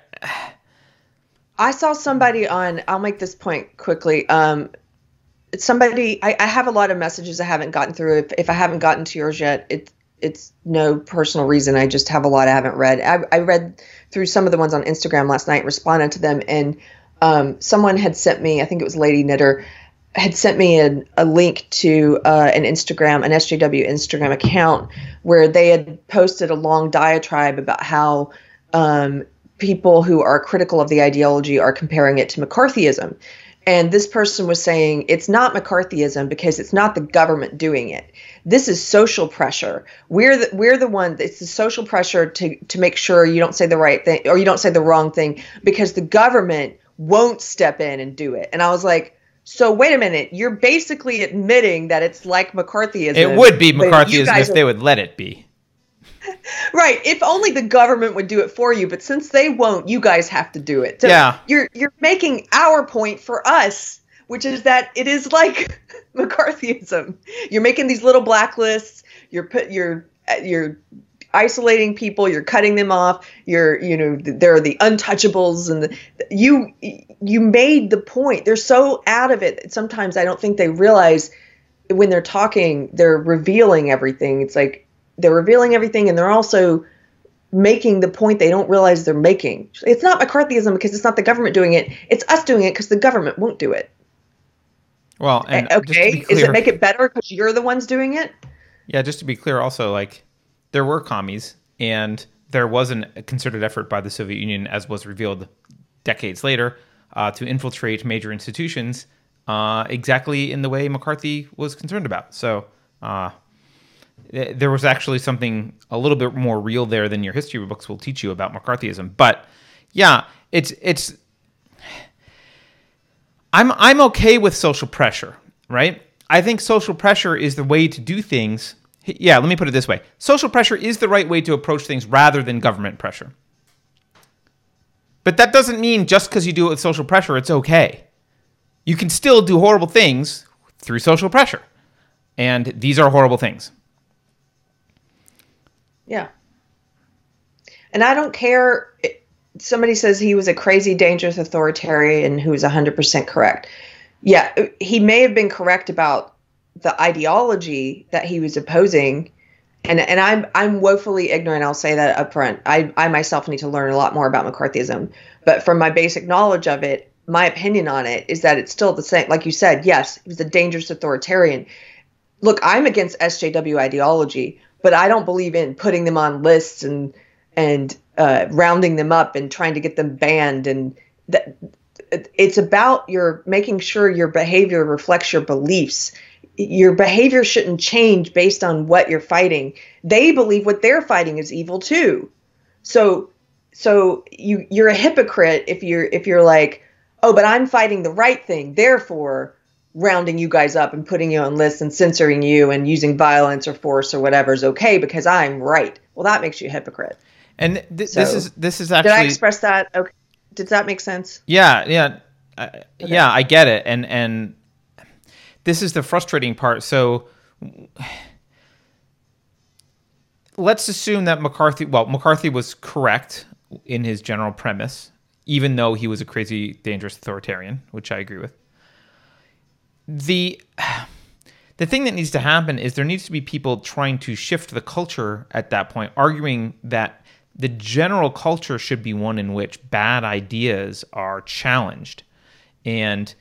I saw somebody on. I'll make this point quickly. Um, somebody. I, I have a lot of messages I haven't gotten through. If, if I haven't gotten to yours yet, it it's no personal reason. I just have a lot I haven't read. I, I read through some of the ones on Instagram last night, responded to them, and um, someone had sent me. I think it was Lady Knitter had sent me a, a link to uh, an Instagram, an SJW Instagram account where they had posted a long diatribe about how um, people who are critical of the ideology are comparing it to McCarthyism. And this person was saying it's not McCarthyism because it's not the government doing it. This is social pressure. We're the, we're the one. It's the social pressure to to make sure you don't say the right thing or you don't say the wrong thing because the government won't step in and do it. And I was like, so wait a minute. You're basically admitting that it's like McCarthyism. it would be McCarthyism if they would let it be. Right. If only the government would do it for you, but since they won't, you guys have to do it. So Yeah. You're you're making our point for us, which is that it is like McCarthyism. You're making these little blacklists. You're put you're uh, you're isolating people. You're cutting them off. You're you know there are the untouchables and the, you you made the point. They're so out of it. that Sometimes I don't think they realize when they're talking, they're revealing everything. It's like they're revealing everything and they're also making the point they don't realize they're making. It's not McCarthyism because it's not the government doing it. It's us doing it because the government won't do it. Well, and eh, just to okay, does clear- it make it better because you're the ones doing it? Yeah, just to be clear, also like there were commies, and there was an, a concerted effort by the Soviet Union, as was revealed decades later, uh, to infiltrate major institutions, uh, exactly in the way McCarthy was concerned about. So uh, th- there was actually something a little bit more real there than your history books will teach you about McCarthyism. But yeah, it's it's I'm I'm okay with social pressure, right? I think social pressure is the way to do things. Yeah, let me put it this way. Social pressure is the right way to approach things rather than government pressure. But that doesn't mean just because you do it with social pressure, it's okay. you can still do horrible things through social pressure. And these are horrible things. Yeah. And I don't care. Somebody says he was a crazy, dangerous authoritarian who was 100% correct. Yeah, he may have been correct about the ideology that he was opposing. And, and I'm I'm woefully ignorant. I'll say that up front. I, I myself need to learn a lot more about McCarthyism. But from my basic knowledge of it, my opinion on it is that it's still the same. Like you said, yes, he was a dangerous authoritarian. Look, I'm against SJW ideology, but I don't believe in putting them on lists and and uh, rounding them up and trying to get them banned. And that it's about your making sure your behavior reflects your beliefs. Your behavior shouldn't change based on what you're fighting. They believe what they're fighting is evil too. So so you you're a hypocrite if you're if you're like oh, but I'm fighting the right thing. Therefore, rounding you guys up and putting you on lists and censoring you and using violence or force or whatever is okay because I'm right. Well, that makes you a hypocrite. And th- so, this is this is actually. Did I express that? Okay. Did that make sense? Yeah, yeah, uh, okay. yeah. I get it, and and this is the frustrating part. So. Let's assume that McCarthy, well, McCarthy was correct in his general premise even though he was a crazy, dangerous authoritarian, which I agree with. The the thing that needs to happen is there needs to be people trying to shift the culture at that point, arguing that the general culture should be one in which bad ideas are challenged. And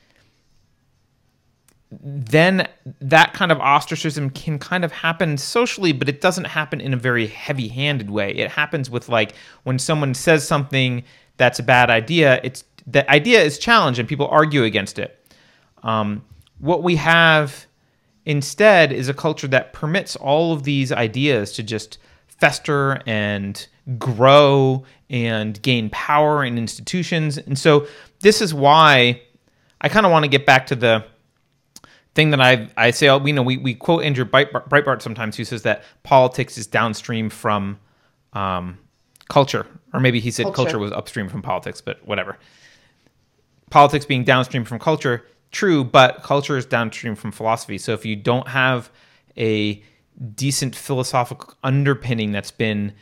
then that kind of ostracism can kind of happen socially, but it doesn't happen in a very heavy handed way. It happens with like when someone says something that's a bad idea. It's the idea is challenged and people argue against it. Um, what we have instead is a culture that permits all of these ideas to just fester and grow and gain power in institutions. And so this is why I kind of want to get back to the thing that I I say. You know, we we quote Andrew Breitbart sometimes, who says that politics is downstream from um, culture, or maybe he said culture. culture was upstream from politics, but whatever. Politics being downstream from culture, true, but culture is downstream from philosophy. So if you don't have a decent philosophical underpinning that's been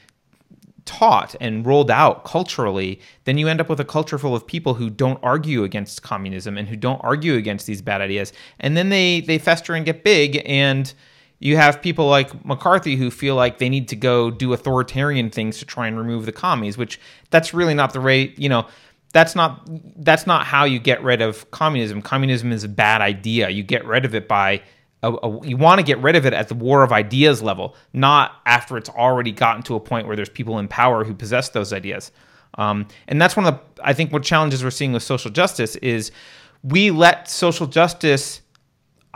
taught and rolled out culturally, then you end up with a culture full of people who don't argue against communism and who don't argue against these bad ideas. And then they they fester and get big and you have people like McCarthy who feel like they need to go do authoritarian things to try and remove the commies, which that's really not the rate, you know, that's not that's not how you get rid of communism. Communism is a bad idea. You get rid of it by a, a, you want to get rid of it at the war of ideas level, not after it's already gotten to a point where there's people in power who possess those ideas. Um, and that's one of the I think what challenges we're seeing with social justice is we let social justice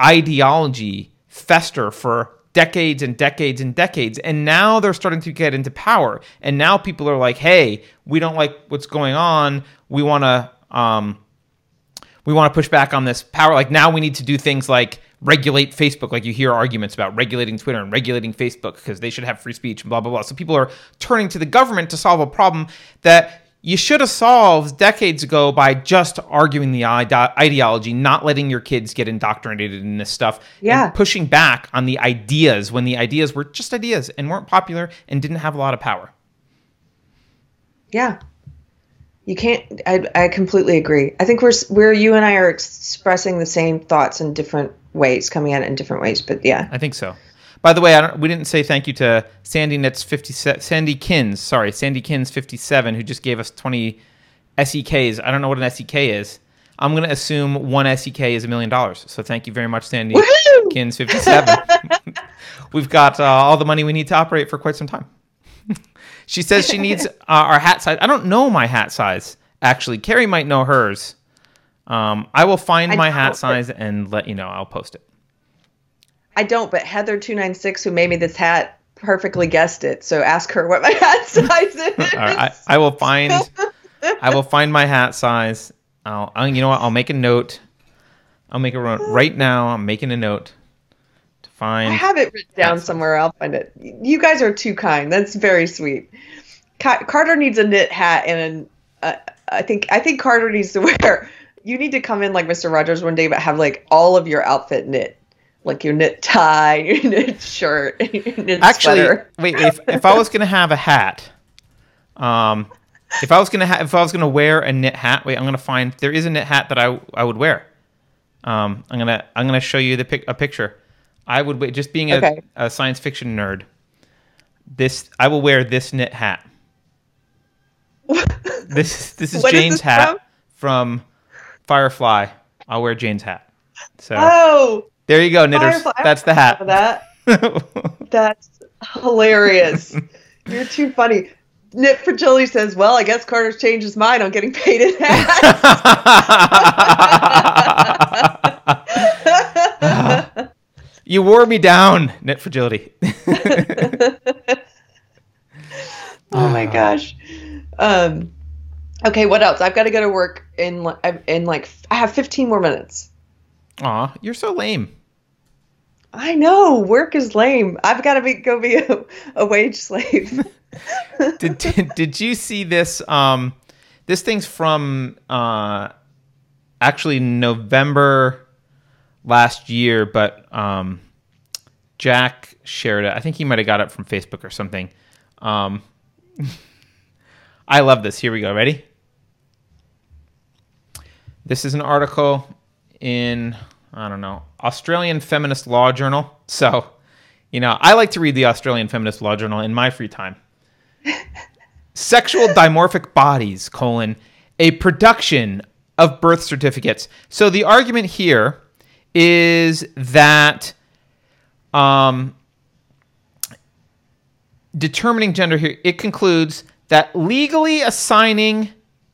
ideology fester for decades and decades and decades. And now they're starting to get into power. And now people are like, hey, we don't like what's going on. We want to. Um, we want to push back on this power. Like now we need to do things like regulate Facebook. Like you hear arguments about regulating Twitter and regulating Facebook because they should have free speech and blah, blah, blah. So people are turning to the government to solve a problem that you should have solved decades ago by just arguing the ideology, not letting your kids get indoctrinated in this stuff, yeah. and pushing back on the ideas when the ideas were just ideas and weren't popular and didn't have a lot of power. Yeah, you can't. I, I completely agree. I think we're we're you and I are expressing the same thoughts in different ways, coming at it in different ways. But yeah, I think so. By the way, we didn't say thank you to Sandy Nets 50 Sandy Kins, sorry, Sandy Kins 57 who just gave us 20 SEKs. I don't know what an SEK is. I'm going to assume one SEK is a million dollars. So thank you very much Sandy Woo-hoo! Kins 57. We've got uh, all the money we need to operate for quite some time. She says she needs uh, our hat size. I don't know my hat size actually. Keri might know hers. Um, I will find I my hat size and let you know. I'll post it. I don't, but Heather296, who made me this hat, perfectly guessed it. So ask her what my hat size is. I, I, will find I will find my hat size. I'll, I'll, you know what? I'll make a note. I'll make a note right now. I'm making a note find. I have it written down somewhere. I'll find it. You guys are too kind. That's very sweet. Carter needs a knit hat and an, uh, I think I think Carter needs to wear you need to come in like Mr. Rogers one day, but have like all of your outfit knit, like your knit tie, your knit shirt, your knit Actually, sweater. wait. If if I was gonna have a hat, um, if I was gonna ha- if I was gonna wear a knit hat, wait, I'm gonna find there is a knit hat that I I would wear. Um, I'm gonna I'm gonna show you the pic- a picture. I would wait. just being a, Okay. a science fiction nerd. This I will wear this knit hat. This this is is Jayne's this hat from? Firefly. I'll wear Jayne's hat. So Oh, there you go, knitters. Firefly. That's the hat. That that's hilarious. You're too funny. Knit Fragility says, "Well, I guess Carter's changed his mind on getting paid in hats." you wore me down, knit fragility. oh my gosh. Um, okay, what else? I've got to go to work in in like I have 15 more minutes. Aw, you're so lame. I know work is lame. I've got to be go be a, a wage slave. Did, did did you see this? Um, this thing's from uh, actually November last year, but um, Jack shared it. I think he might have got it from Facebook or something. Um, I love this. Here we go. Ready? This is an article in I don't know Australian Feminist Law Journal. So, you know, I like to read the Australian Feminist Law Journal in my free time. Sexual dimorphic bodies colon a production of birth certificates. So the argument here is that um, determining gender here, it concludes that legally assigning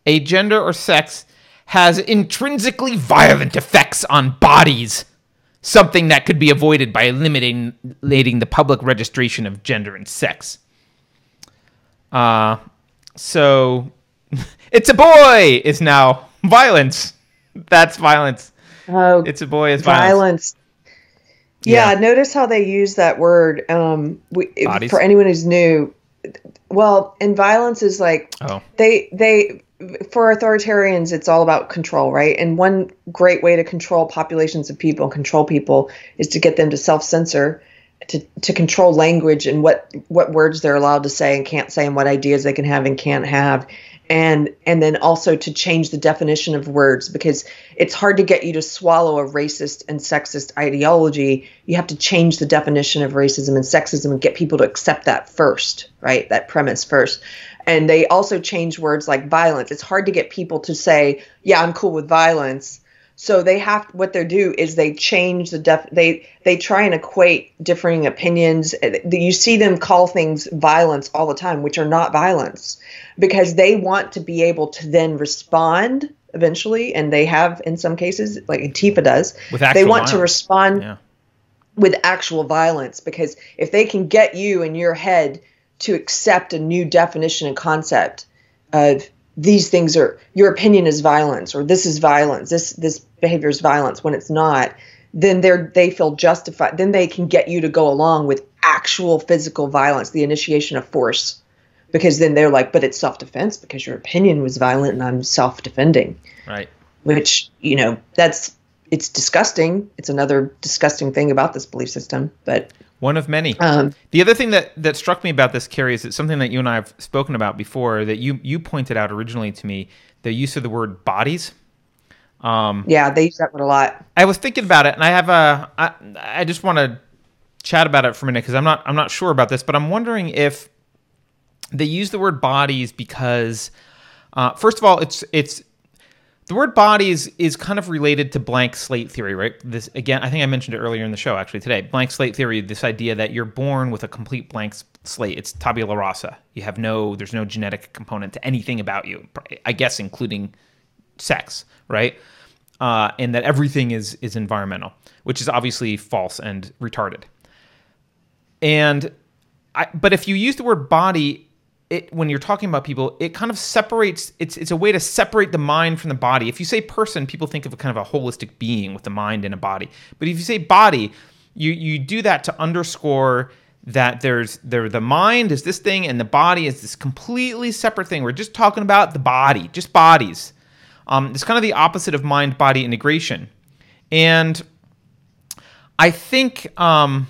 a gender or sex has intrinsically violent effects on bodies, something that could be avoided by eliminating the public registration of gender and sex. Uh, so it's a boy is now violence. That's violence. Oh, It's a boy is violence. violence. Yeah, Yeah. notice how they use that word. Um, we, Bodies. for anyone who's new, well, and violence is like Oh, they they for authoritarians it's all about control right and one great way to control populations of people and control people is to get them to self-censor to, to control language and what what words they're allowed to say and can't say and what ideas they can have and can't have. And and then also to change the definition of words because it's hard to get you to swallow a racist and sexist ideology. You have to change the definition of racism and sexism and get people to accept that first right? That premise first. And they also change words like violence. It's hard to get people to say yeah i'm cool with violence so they have what they do is they change the def they they try and equate differing opinions you see them call things violence all the time which are not violence because they want to be able to then respond eventually and they have in some cases like Antifa does With they actual want to respond yeah. with actual violence because if they can get you in your head to accept a new definition and concept of these things are your opinion is violence or this is violence this this behavior is violence when it's not then they're they feel justified then they can get you to go along with actual physical violence the initiation of force because then they're like but it's self-defense because your opinion was violent and i'm self-defending Right. which you know that's it's disgusting it's another disgusting thing about this belief system but One of many. um The other thing that, that struck me about this, Keri, is it's something that you and I have spoken about before that you, you pointed out originally to me the use of the word bodies. Um, yeah they use that word a lot I was thinking about it, and I have a. I, I just want to chat about it for a minute because I'm not. I'm not sure about this, but I'm wondering if they use the word bodies because, uh, first of all, it's it's the word bodies is kind of related to blank slate theory, right? This again, I think I mentioned it earlier in the show actually today. Blank slate theory, this idea that you're born with a complete blank slate. It's tabula rasa. You have no, there's no genetic component to anything about you. I guess including sex, right? Uh, and that everything is is environmental, which is obviously false and retarded. And I, but if you use the word body, it when you're talking about people, it kind of separates. It's it's a way to separate the mind from the body. If you say person, people think of a kind of a holistic being with a mind and a body. But if you say body, you you do that to underscore that there's there the mind is this thing and the body is this completely separate thing. We're just talking about the body, just bodies. Um, it's kind of the opposite of mind body integration. And I think um,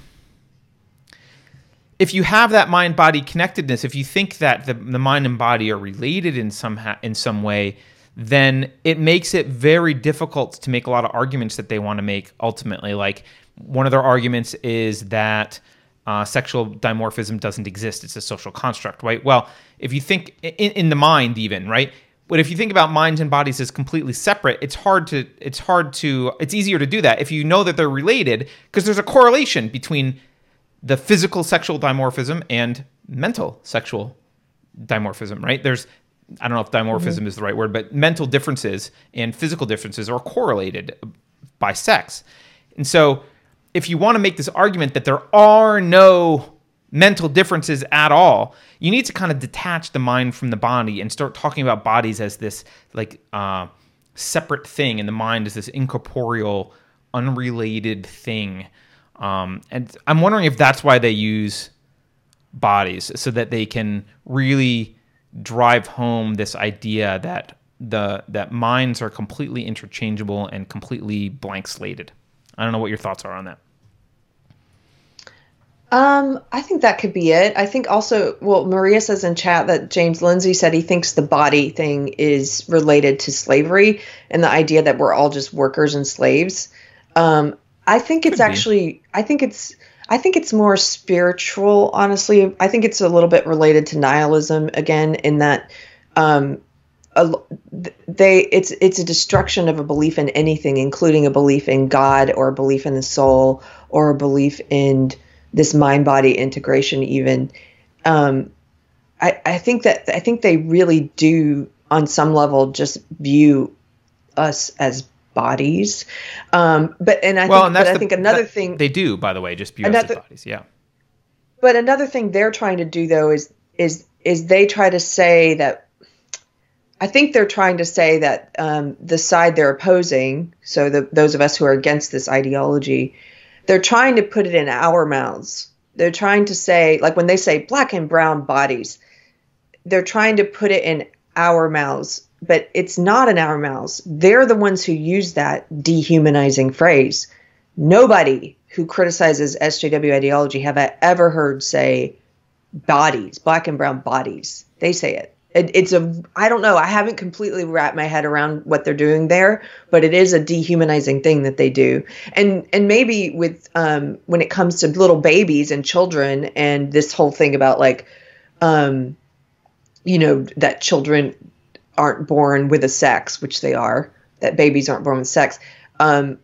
if you have that mind body connectedness, if you think that the, the mind and body are related in some ha- in some way, then it makes it very difficult to make a lot of arguments that they want to make ultimately. Like one of their arguments is that uh, sexual dimorphism doesn't exist; it's a social construct, right? Well, if you think in, in the mind, even right, but if you think about minds and bodies as completely separate, it's hard to it's hard to it's easier to do that if you know that they're related because there's a correlation between the physical sexual dimorphism and mental sexual dimorphism, right? There's I don't know if dimorphism mm-hmm. is the right word, but mental differences and physical differences are correlated by sex. And so if you want to make this argument that there are no mental differences at all. You need to kind of detach the mind from the body and start talking about bodies as this like uh, separate thing, and the mind is this incorporeal, unrelated thing. Um, and I'm wondering if that's why they use bodies so that they can really drive home this idea that the that minds are completely interchangeable and completely blank slated. I don't know what your thoughts are on that. Um, I think that could be it. I think also, well, Maria says in chat that James Lindsay said he thinks the body thing is related to slavery and the idea that we're all just workers and slaves. Um, I think it's actually, I think it's, I think it's more spiritual, honestly. I think it's a little bit related to nihilism again, in that, um, a, they it's it's a destruction of a belief in anything, including a belief in God or a belief in the soul or a belief in this mind body integration even um, I, I think that I think they really do on some level just view us as bodies. Um, but and I well, think and that's the, I think another thing they do by the way just view another, us as bodies yeah. But another thing they're trying to do though is is is they try to say that I think they're trying to say that um, the side they're opposing, so the, those of us who are against this ideology, they're trying to put it in our mouths. They're trying to say, like when they say black and brown bodies, they're trying to put it in our mouths, but it's not in our mouths. They're the ones who use that dehumanizing phrase. Nobody who criticizes SJW ideology have I ever heard say bodies, black and brown bodies. They say it. It, it's a I don't know. I haven't completely wrapped my head around what they're doing there, but it is a dehumanizing thing that they do. And and maybe with um, when it comes to little babies and children and this whole thing about like um, you know that children aren't born with a sex, which they are. That babies aren't born with sex. Um,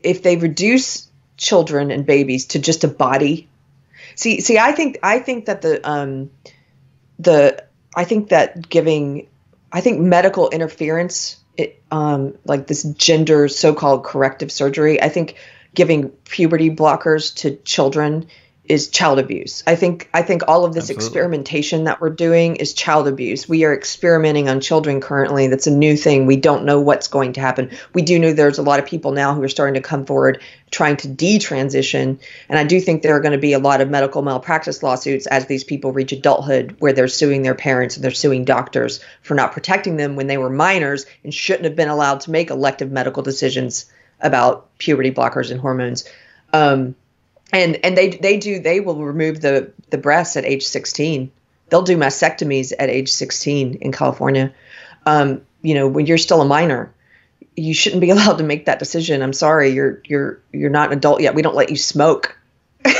if they reduce children and babies to just a body, see see I think I think that the um, the I think that giving, I think medical interference, it, um, like this gender so-called corrective surgery, I think giving puberty blockers to children is child abuse. I think I think all of this Absolutely. experimentation that we're doing is child abuse. We are experimenting on children currently. That's a new thing. We don't know what's going to happen. We do know there's a lot of people now who are starting to come forward trying to detransition, and I do think there are going to be a lot of medical malpractice lawsuits as these people reach adulthood where they're suing their parents and they're suing doctors for not protecting them when they were minors and shouldn't have been allowed to make elective medical decisions about puberty blockers and hormones. Um, and and they they do they will remove the the breasts at age 16 they'll do mastectomies at age 16 in california. Um, you know when you're still a minor you shouldn't be allowed to make that decision. I'm sorry you're you're you're not an adult yet. We don't let you smoke.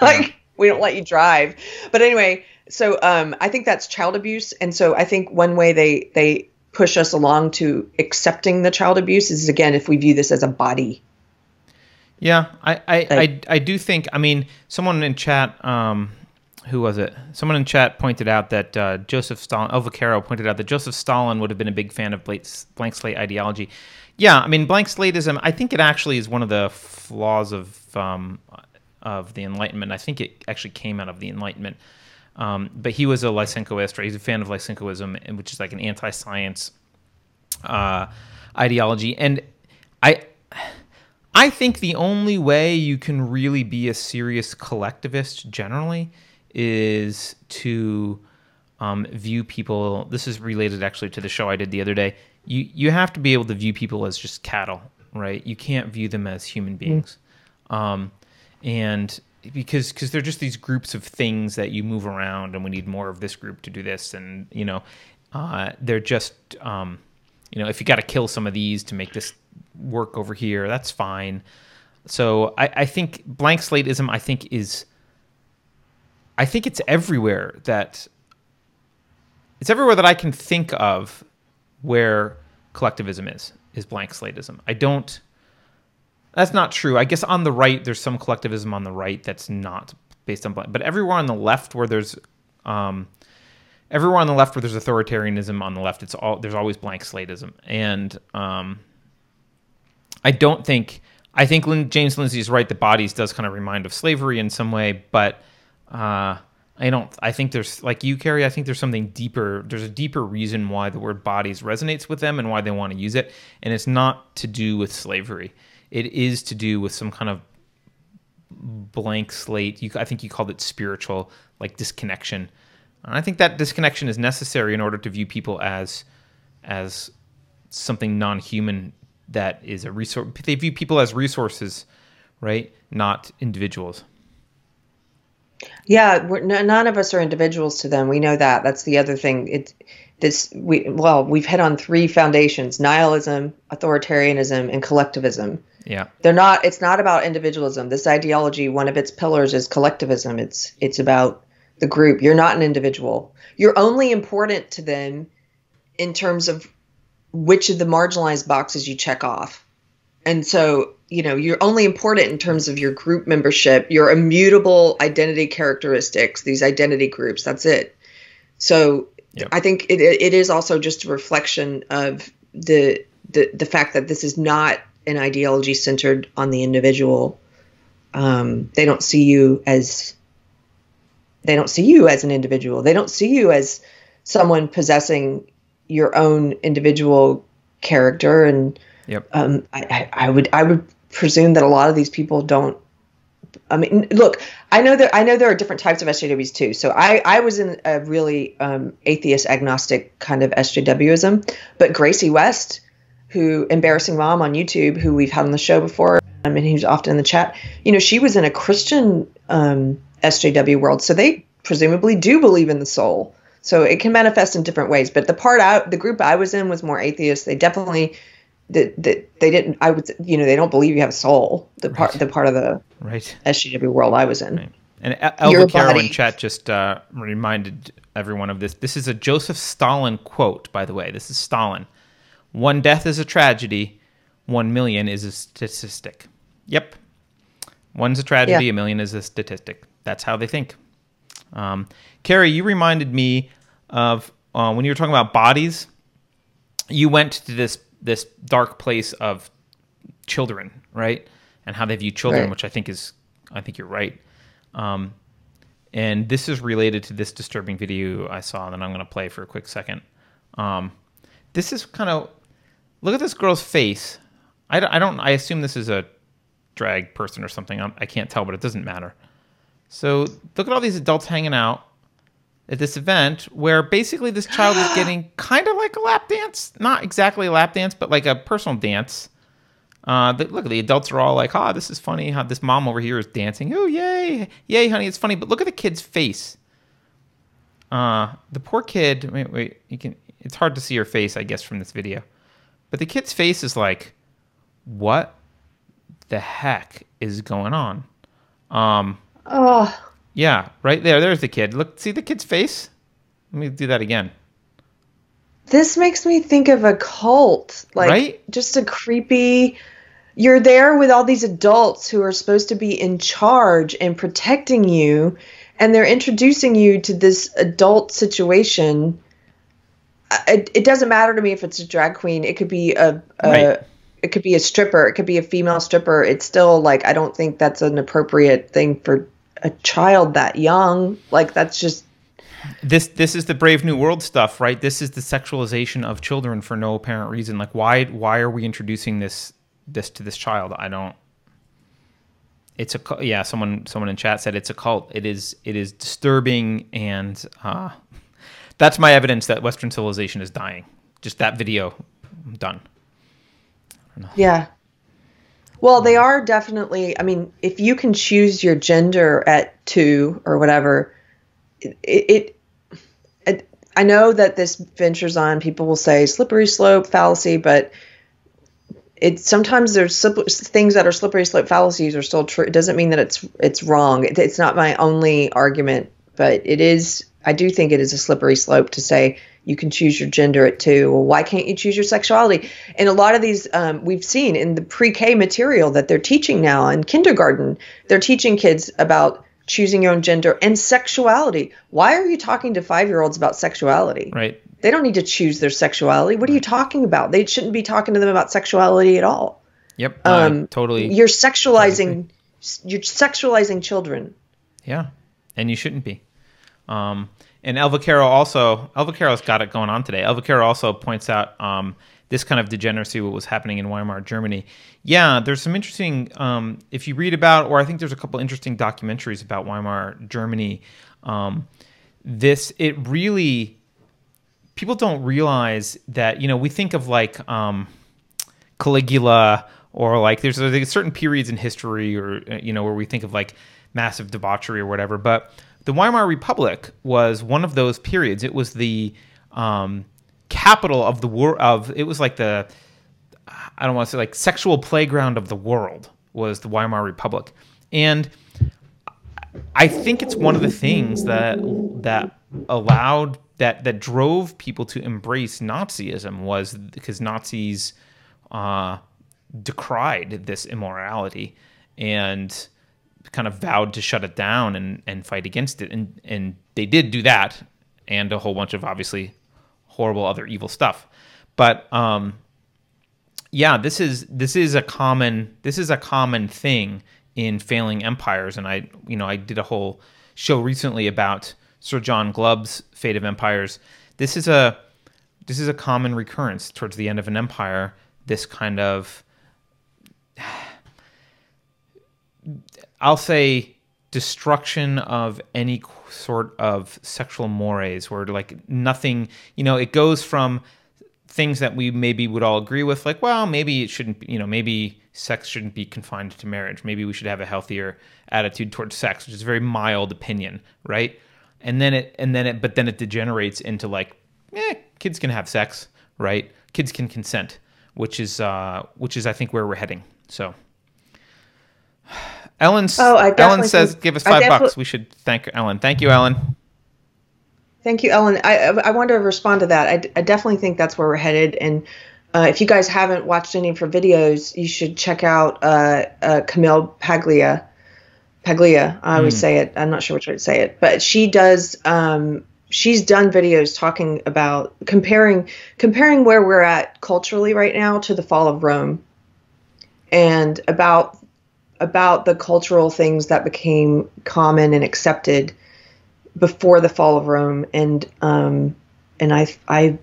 Like we don't let you drive. But anyway so um, i think that's child abuse. And so i think one way they they push us along to accepting the child abuse is again if we view this as a body yeah, I I, I, I do think. I mean, someone in chat, um, who was it? Someone in chat pointed out that uh, Joseph Stalin, El Vaquero pointed out that Joseph Stalin would have been a big fan of blank slate ideology. Yeah, I mean, blank slateism. I think it actually is one of the flaws of um, of the Enlightenment. I think it actually came out of the Enlightenment. Um, but he was a Lysenkoist, right? He's a fan of Lysenkoism, which is like an anti-science uh, ideology. And I I think the only way you can really be a serious collectivist generally is to um, view people. This is related actually to the show I did the other day. You you have to be able to view people as just cattle, right? You can't view them as human beings, um, and because because they're just these groups of things that you move around, and we need more of this group to do this, and you know, uh, they're just um, you know, if you got to kill some of these to make this work over here, that's fine. So I, I think blank slateism, I think is, I think it's everywhere that it's everywhere that I can think of where collectivism is is blank slateism. I don't. That's not true. I guess on the right, there's some collectivism on the right that's not based on blank, but everywhere on the left where there's, um, everywhere on the left where there's authoritarianism on the left, it's all there's always blank slateism, and um, I don't think I think Lin, James Lindsay is right. The bodies does kind of remind of slavery in some way, but uh, I don't. I think there's like you, Keri. I think there's something deeper. There's a deeper reason why the word bodies resonates with them and why they want to use it, and it's not to do with slavery. It is to do with some kind of blank slate. You, I think you called it spiritual, like disconnection. And I think that disconnection is necessary in order to view people as as something non-human that is a resource. They view people as resources, right? Not individuals. Yeah, we're, none of us are individuals to them. We know that. That's the other thing. It this we well we've hit on three foundations: nihilism, authoritarianism, and collectivism. Yeah, they're not. It's not about individualism. This ideology, one of its pillars is collectivism. It's it's about the group. You're not an individual. You're only important to them in terms of which of the marginalized boxes you check off. And so, you know, you're only important in terms of your group membership, your immutable identity characteristics, these identity groups. That's it. So yep. I think it, it is also just a reflection of the, the, the fact that this is not an ideology centered on the individual. Um, they don't see you as they don't see you as an individual. They don't see you as someone possessing your own individual character. And yep. um, I, I, would I would presume that a lot of these people don't I mean look I know that I know there are different types of SJWs too. So I, I was in a really um, atheist agnostic kind of SJWism but Gracie West who embarrassing mom on YouTube who we've had on the show before I mean he's often in the chat you know she was in a Christian um, SJW world. So they presumably do believe in the soul so it can manifest in different ways. But the part out, the group I was in was more atheist. They definitely, that they, they didn't. I would, you know, they don't believe you have a soul. The part, right. the part of the right SJW world I was in. Right. And Elva Caro in chat just uh, reminded everyone of this. This is a Joseph Stalin quote, by the way. This is Stalin. One death is a tragedy. One million is a statistic. Yep. One's a tragedy. Yeah. A million is a statistic. That's how they think. Um, Keri, you reminded me of uh, when you were talking about bodies. You went to this this dark place of children, right? And how they view children, right. which I think is, I think you're right. Um, and this is related to this disturbing video I saw that I'm going to play for a quick second. Um, this is kind of look at this girl's face. I, I don't. I assume this is a drag person or something. I'm, I can not tell, but it doesn't matter. So look at all these adults hanging out at this event where basically this child is getting kind of like a lap dance, not exactly a lap dance, but like a personal dance. Uh, the, look, the adults are all like, "Ah, oh, this is funny." How this mom over here is dancing. Oh, yay, yay, honey, it's funny. But look at the kid's face. Uh, the poor kid. Wait, wait. You can. It's hard to see her face, I guess, from this video. But the kid's face is like, "What the heck is going on?" Um, Oh. Yeah, right there. There's the kid. Look, see the kid's face? Let me do that again. This makes me think of a cult. Like right? just a creepy you're there with all these adults who are supposed to be in charge and protecting you and they're introducing you to this adult situation uh, it, it doesn't matter to me if it's a drag queen it could be a, a right. it could be a stripper it could be a female stripper it's still like i don't think that's an appropriate thing for a child that young. Like that's just this this is the brave new world stuff right this is the sexualization of children for no apparent reason like why why are we introducing this this to this child i don't it's a yeah someone someone in chat said it's a cult it is it is disturbing and uh That's my evidence that Western civilization is dying. Just that video, i'm done. Yeah. Well, they are definitely. I mean, if you can choose your gender at two or whatever, it. it, it I know that this ventures on. People will say slippery slope fallacy, but it sometimes there's things that are slippery slope fallacies are still true. It doesn't mean that it's it's wrong. It, it's not my only argument, but it is. I do think it is a slippery slope to say you can choose your gender at two. Well, why can't you choose your sexuality? And a lot of these um, we've seen in the pre-K material that they're teaching now in kindergarten. They're teaching kids about choosing your own gender and sexuality. Why are you talking to five-year-olds about sexuality? Right. They don't need to choose their sexuality. What are you talking about? They shouldn't be talking to them about sexuality at all. Yep. Um, totally. You're sexualizing. You're sexualizing children. Yeah, and you shouldn't be. Um, and Elva Carroll also, Elva Carroll's got it going on today. Elva Carroll also points out um, this kind of degeneracy, what was happening in Weimar Germany. Yeah, there's some interesting, um, if you read about, or I think there's a couple interesting documentaries about Weimar Germany. Um, this, it really, people don't realize that, you know, we think of like um, Caligula or like there's, there's certain periods in history or, you know, where we think of like massive debauchery or whatever, but the Weimar Republic was one of those periods. It was the um, capital of the world. Of it was like the I don't want to say like sexual playground of the world was the Weimar Republic, and I think it's one of the things that that allowed that that drove people to embrace Nazism was because Nazis uh, decried this immorality and kind of vowed to shut it down and, and fight against it. And, and they did do that and a whole bunch of obviously horrible other evil stuff. But um, yeah, this is this is a common this is a common thing in failing empires. And I you know I did a whole show recently about Sir John Glubb's Fate of Empires. This is a this is a common recurrence towards the end of an empire. This kind of I'll say destruction of any sort of sexual mores where like nothing you know it goes from things that we maybe would all agree with like well maybe it shouldn't you know maybe sex shouldn't be confined to marriage. Maybe we should have a healthier attitude towards sex which is a very mild opinion right? And then it and then it but then it degenerates into like eh, kids can have sex right? Kids can consent which is uh which is i think where we're heading. So Ellen, oh, Ellen says, think, "Give us five bucks." We should thank Ellen. Thank you, Ellen. Thank you, Ellen. I I want to respond to that. I, I definitely think that's where we're headed. And uh, if you guys haven't watched any of her videos, you should check out uh, uh, Camille Paglia. Paglia, I always mm. say it. I'm not sure which way to say it, but she does. Um, she's done videos talking about comparing comparing where we're at culturally right now to the fall of Rome, and about about the cultural things that became common and accepted before the fall of Rome, and um, and I I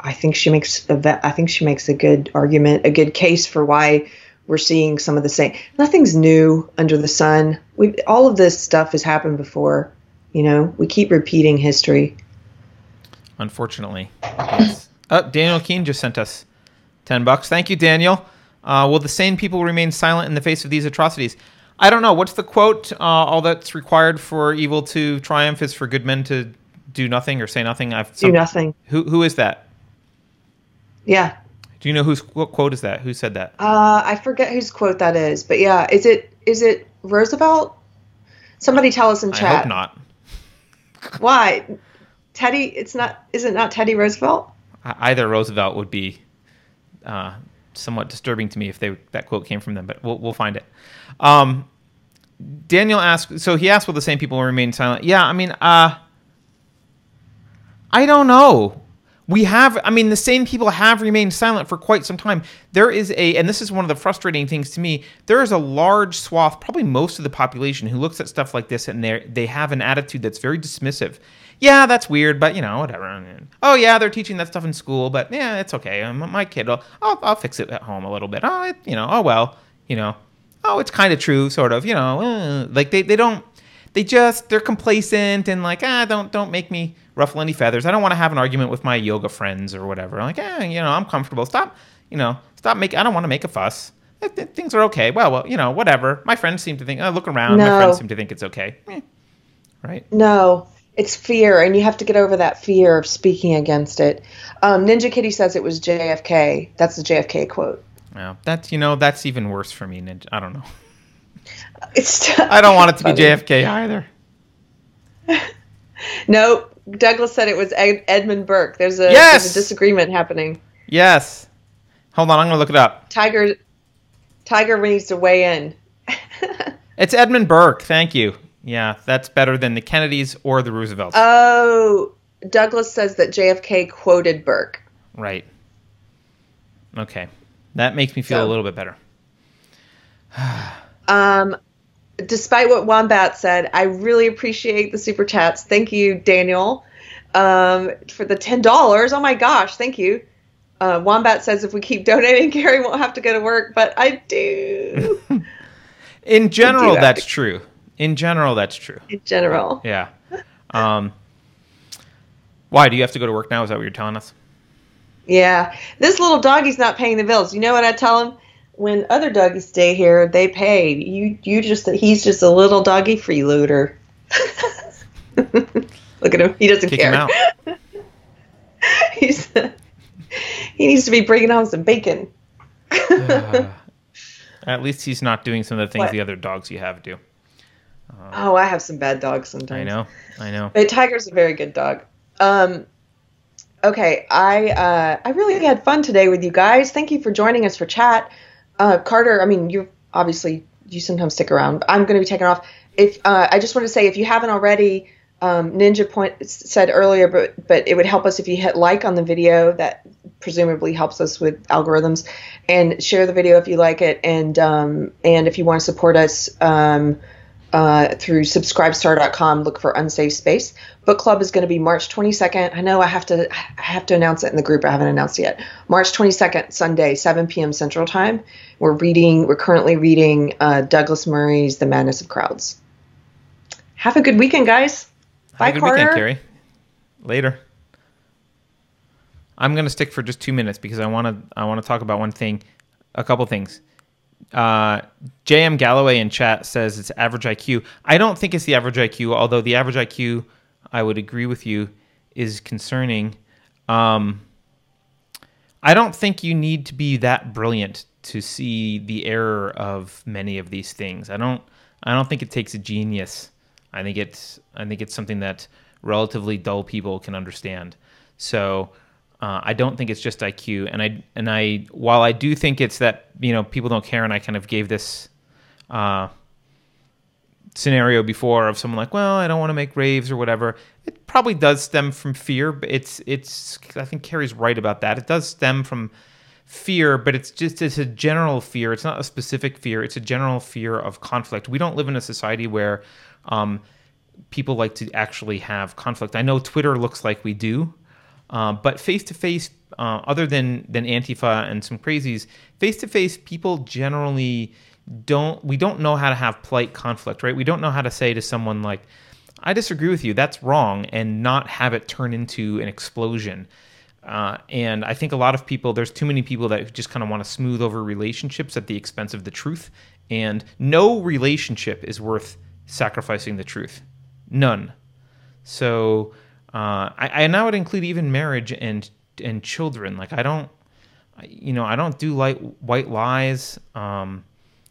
I think she makes a I think she makes a good argument, a good case for why we're seeing some of the same. Nothing's new under the sun. We all of this stuff has happened before. You know, we keep repeating history. Unfortunately, yes. Oh, Daniel Keene just sent us ten bucks. Thank you, Daniel. Uh, will the sane people remain silent in the face of these atrocities? I don't know. What's the quote? Uh, all that's required for evil to triumph is for good men to do nothing or say nothing. I've some, do nothing. Who who is that? Yeah. Do you know whose what quote is that? Who said that? Uh, I forget whose quote that is, but yeah, is it is it Roosevelt? Somebody tell us in chat. I hope not. Why? Teddy? It's not. Is it not Teddy Roosevelt? Either Roosevelt would be uh, somewhat disturbing to me if they that quote came from them, but we'll we'll find it. Um, Daniel asked, so he asked, "Will the same people remain silent?" Yeah, I mean, uh, I don't know. We have, I mean, the same people have remained silent for quite some time. There is a, and this is one of the frustrating things to me. There is a large swath, probably most of the population, who looks at stuff like this and they they have an attitude that's very dismissive yeah, that's weird, but you know, whatever. Oh yeah, they're teaching that stuff in school, but yeah, it's okay. My kid, will, I'll, I'll fix it at home a little bit. Oh, it, you know, oh well, you know, oh, it's kind of true, sort of. You know, uh, like they, they don't they just they're complacent and like ah don't don't make me ruffle any feathers. I don't want to have an argument with my yoga friends or whatever. I'm like ah you know I'm comfortable. Stop you know stop making. I don't want to make a fuss. Things are okay. Well, well, you know, whatever. My friends seem to think. Oh, look around. My friends seem to think it's okay. Eh, right. No, it's fear, and you have to get over that fear of speaking against it. Um, Ninja Kitty says it was JFK. That's the JFK quote. Yeah, that's you know that's even worse for me. Ninja. I don't know. It's I don't want it to be JFK either. No, Douglas said it was Ed- Edmund Burke. There's a, Yes! there's a disagreement happening. Yes. Hold on, I'm gonna look it up. Tiger, Tiger needs to weigh in. It's Edmund Burke. Thank you. Yeah, that's better than the Kennedys or the Roosevelts. oh, Douglas says that JFK quoted Burke. right. Okay. That makes me feel So- a little bit better. Um, despite what Wombat said, I really appreciate the super chats. Thank you, Daniel, um, for the ten dollars. Oh my gosh, thank you. Uh, Wombat says if we keep donating, Keri won't have to go to work, but I do In general, have that's to- true. In general, that's true. in general. Yeah. Um, why do you have to go to work now? Is that what you're telling us? Yeah, this little doggy's not paying the bills. You know what I tell him? When other doggies stay here, they pay. You, you just he's just a little doggy freeloader. Look at him; he doesn't Kick care. him out. He's he needs to be bringing home some bacon. At least he's not doing some of the things What? the other dogs you have do. Oh, I have some bad dogs sometimes. I know. I know. But Tiger's a very good dog. Um, okay, I uh, I really had fun today with you guys. Thank you for joining us for chat. Uh, Carter, I mean, you obviously you sometimes stick around. I'm going to be taking off. If uh, I just want to say, if you haven't already, um, Ninja Point said earlier, but but it would help us if you hit like on the video. That presumably helps us with algorithms, and share the video if you like it, and um, and if you want to support us. Um, uh, through subscribestar.com look for unsafe space book club is going to be march 22nd i know i have to i have to announce it in the group i haven't announced it yet march 22nd sunday 7 p.m central time we're reading we're currently reading uh, douglas murray's the madness of crowds have a good weekend guys bye Have a good carter weekend, Keri. Later. I'm gonna stick for just two minutes because I want to. I want to talk about one thing, a couple things. Uh, JM Galloway in chat says it's average IQ. I don't think it's the average IQ, although the average IQ, I would agree with you, is concerning. Um, I don't think you need to be that brilliant to see the error of many of these things. I don't. I don't think it takes a genius. I think it's. I think it's something that relatively dull people can understand. So uh, I don't think it's just IQ. And I and I while I do think it's that you know people don't care, and I kind of gave this. Uh, scenario before of someone like, well, I don't want to make raves or whatever. It probably does stem from fear, but it's it's I think Keri's right about that. It does stem from fear, but it's just it's a general fear. It's not a specific fear. It's a general fear of conflict. We don't live in a society where um, people like to actually have conflict. I know Twitter looks like we do, uh, but face to face, other than than Antifa and some crazies, face to face, people generally don't. We don't know how to have polite conflict, right? We don't know how to say to someone like, "I disagree with you. That's wrong," and not have it turn into an explosion. Uh, and I think a lot of people, there's too many people that just kind of want to smooth over relationships at the expense of the truth. And no relationship is worth sacrificing the truth. None. So, uh, I, and I would include even marriage and and children. Like I don't, you know, I don't do light white lies. Um,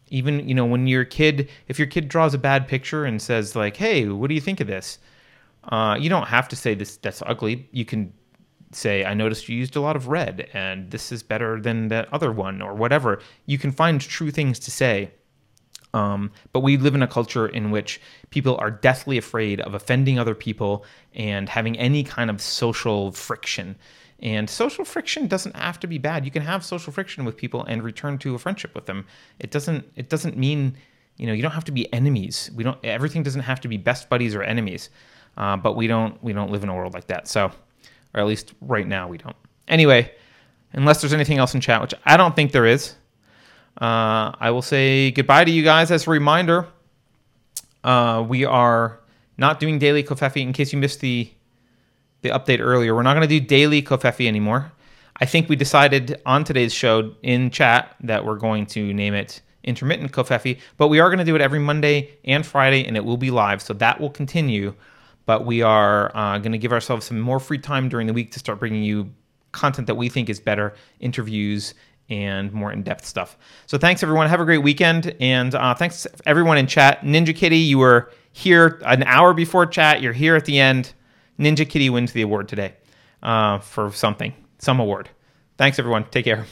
even you know when your kid, if your kid draws a bad picture and says like, "Hey, what do you think of this?" Uh, you don't have to say this. That's ugly. You can say, "I noticed you used a lot of red, and this is better than that other one," or whatever. You can find true things to say. Um, but we live in a culture in which people are deathly afraid of offending other people and having any kind of social friction. And social friction doesn't have to be bad. You can have social friction with people and return to a friendship with them. It doesn't. It doesn't mean, you know, you don't have to be enemies. We don't. Everything doesn't have to be best buddies or enemies. Uh, but we don't. We don't live in a world like that. So, or at least right now we don't. Anyway, unless there's anything else in chat, which I don't think there is. Uh, I will say goodbye to you guys as a reminder. uh, we are not doing daily Covfefe. In case you missed the the update earlier, we're not going to do daily Covfefe anymore. I think we decided on today's show in chat that we're going to name it intermittent Covfefe, but we are going to do it every Monday and Friday, and it will be live, so that will continue. But we are uh, going to give ourselves some more free time during the week to start bringing you content that we think is better, interviews, and more in-depth stuff. So thanks everyone. Have a great weekend, and uh, thanks everyone in chat. Ninja Kitty, you were here an hour before chat. You're here at the end. Ninja Kitty wins the award today uh, for something, some award. Thanks everyone. Take care.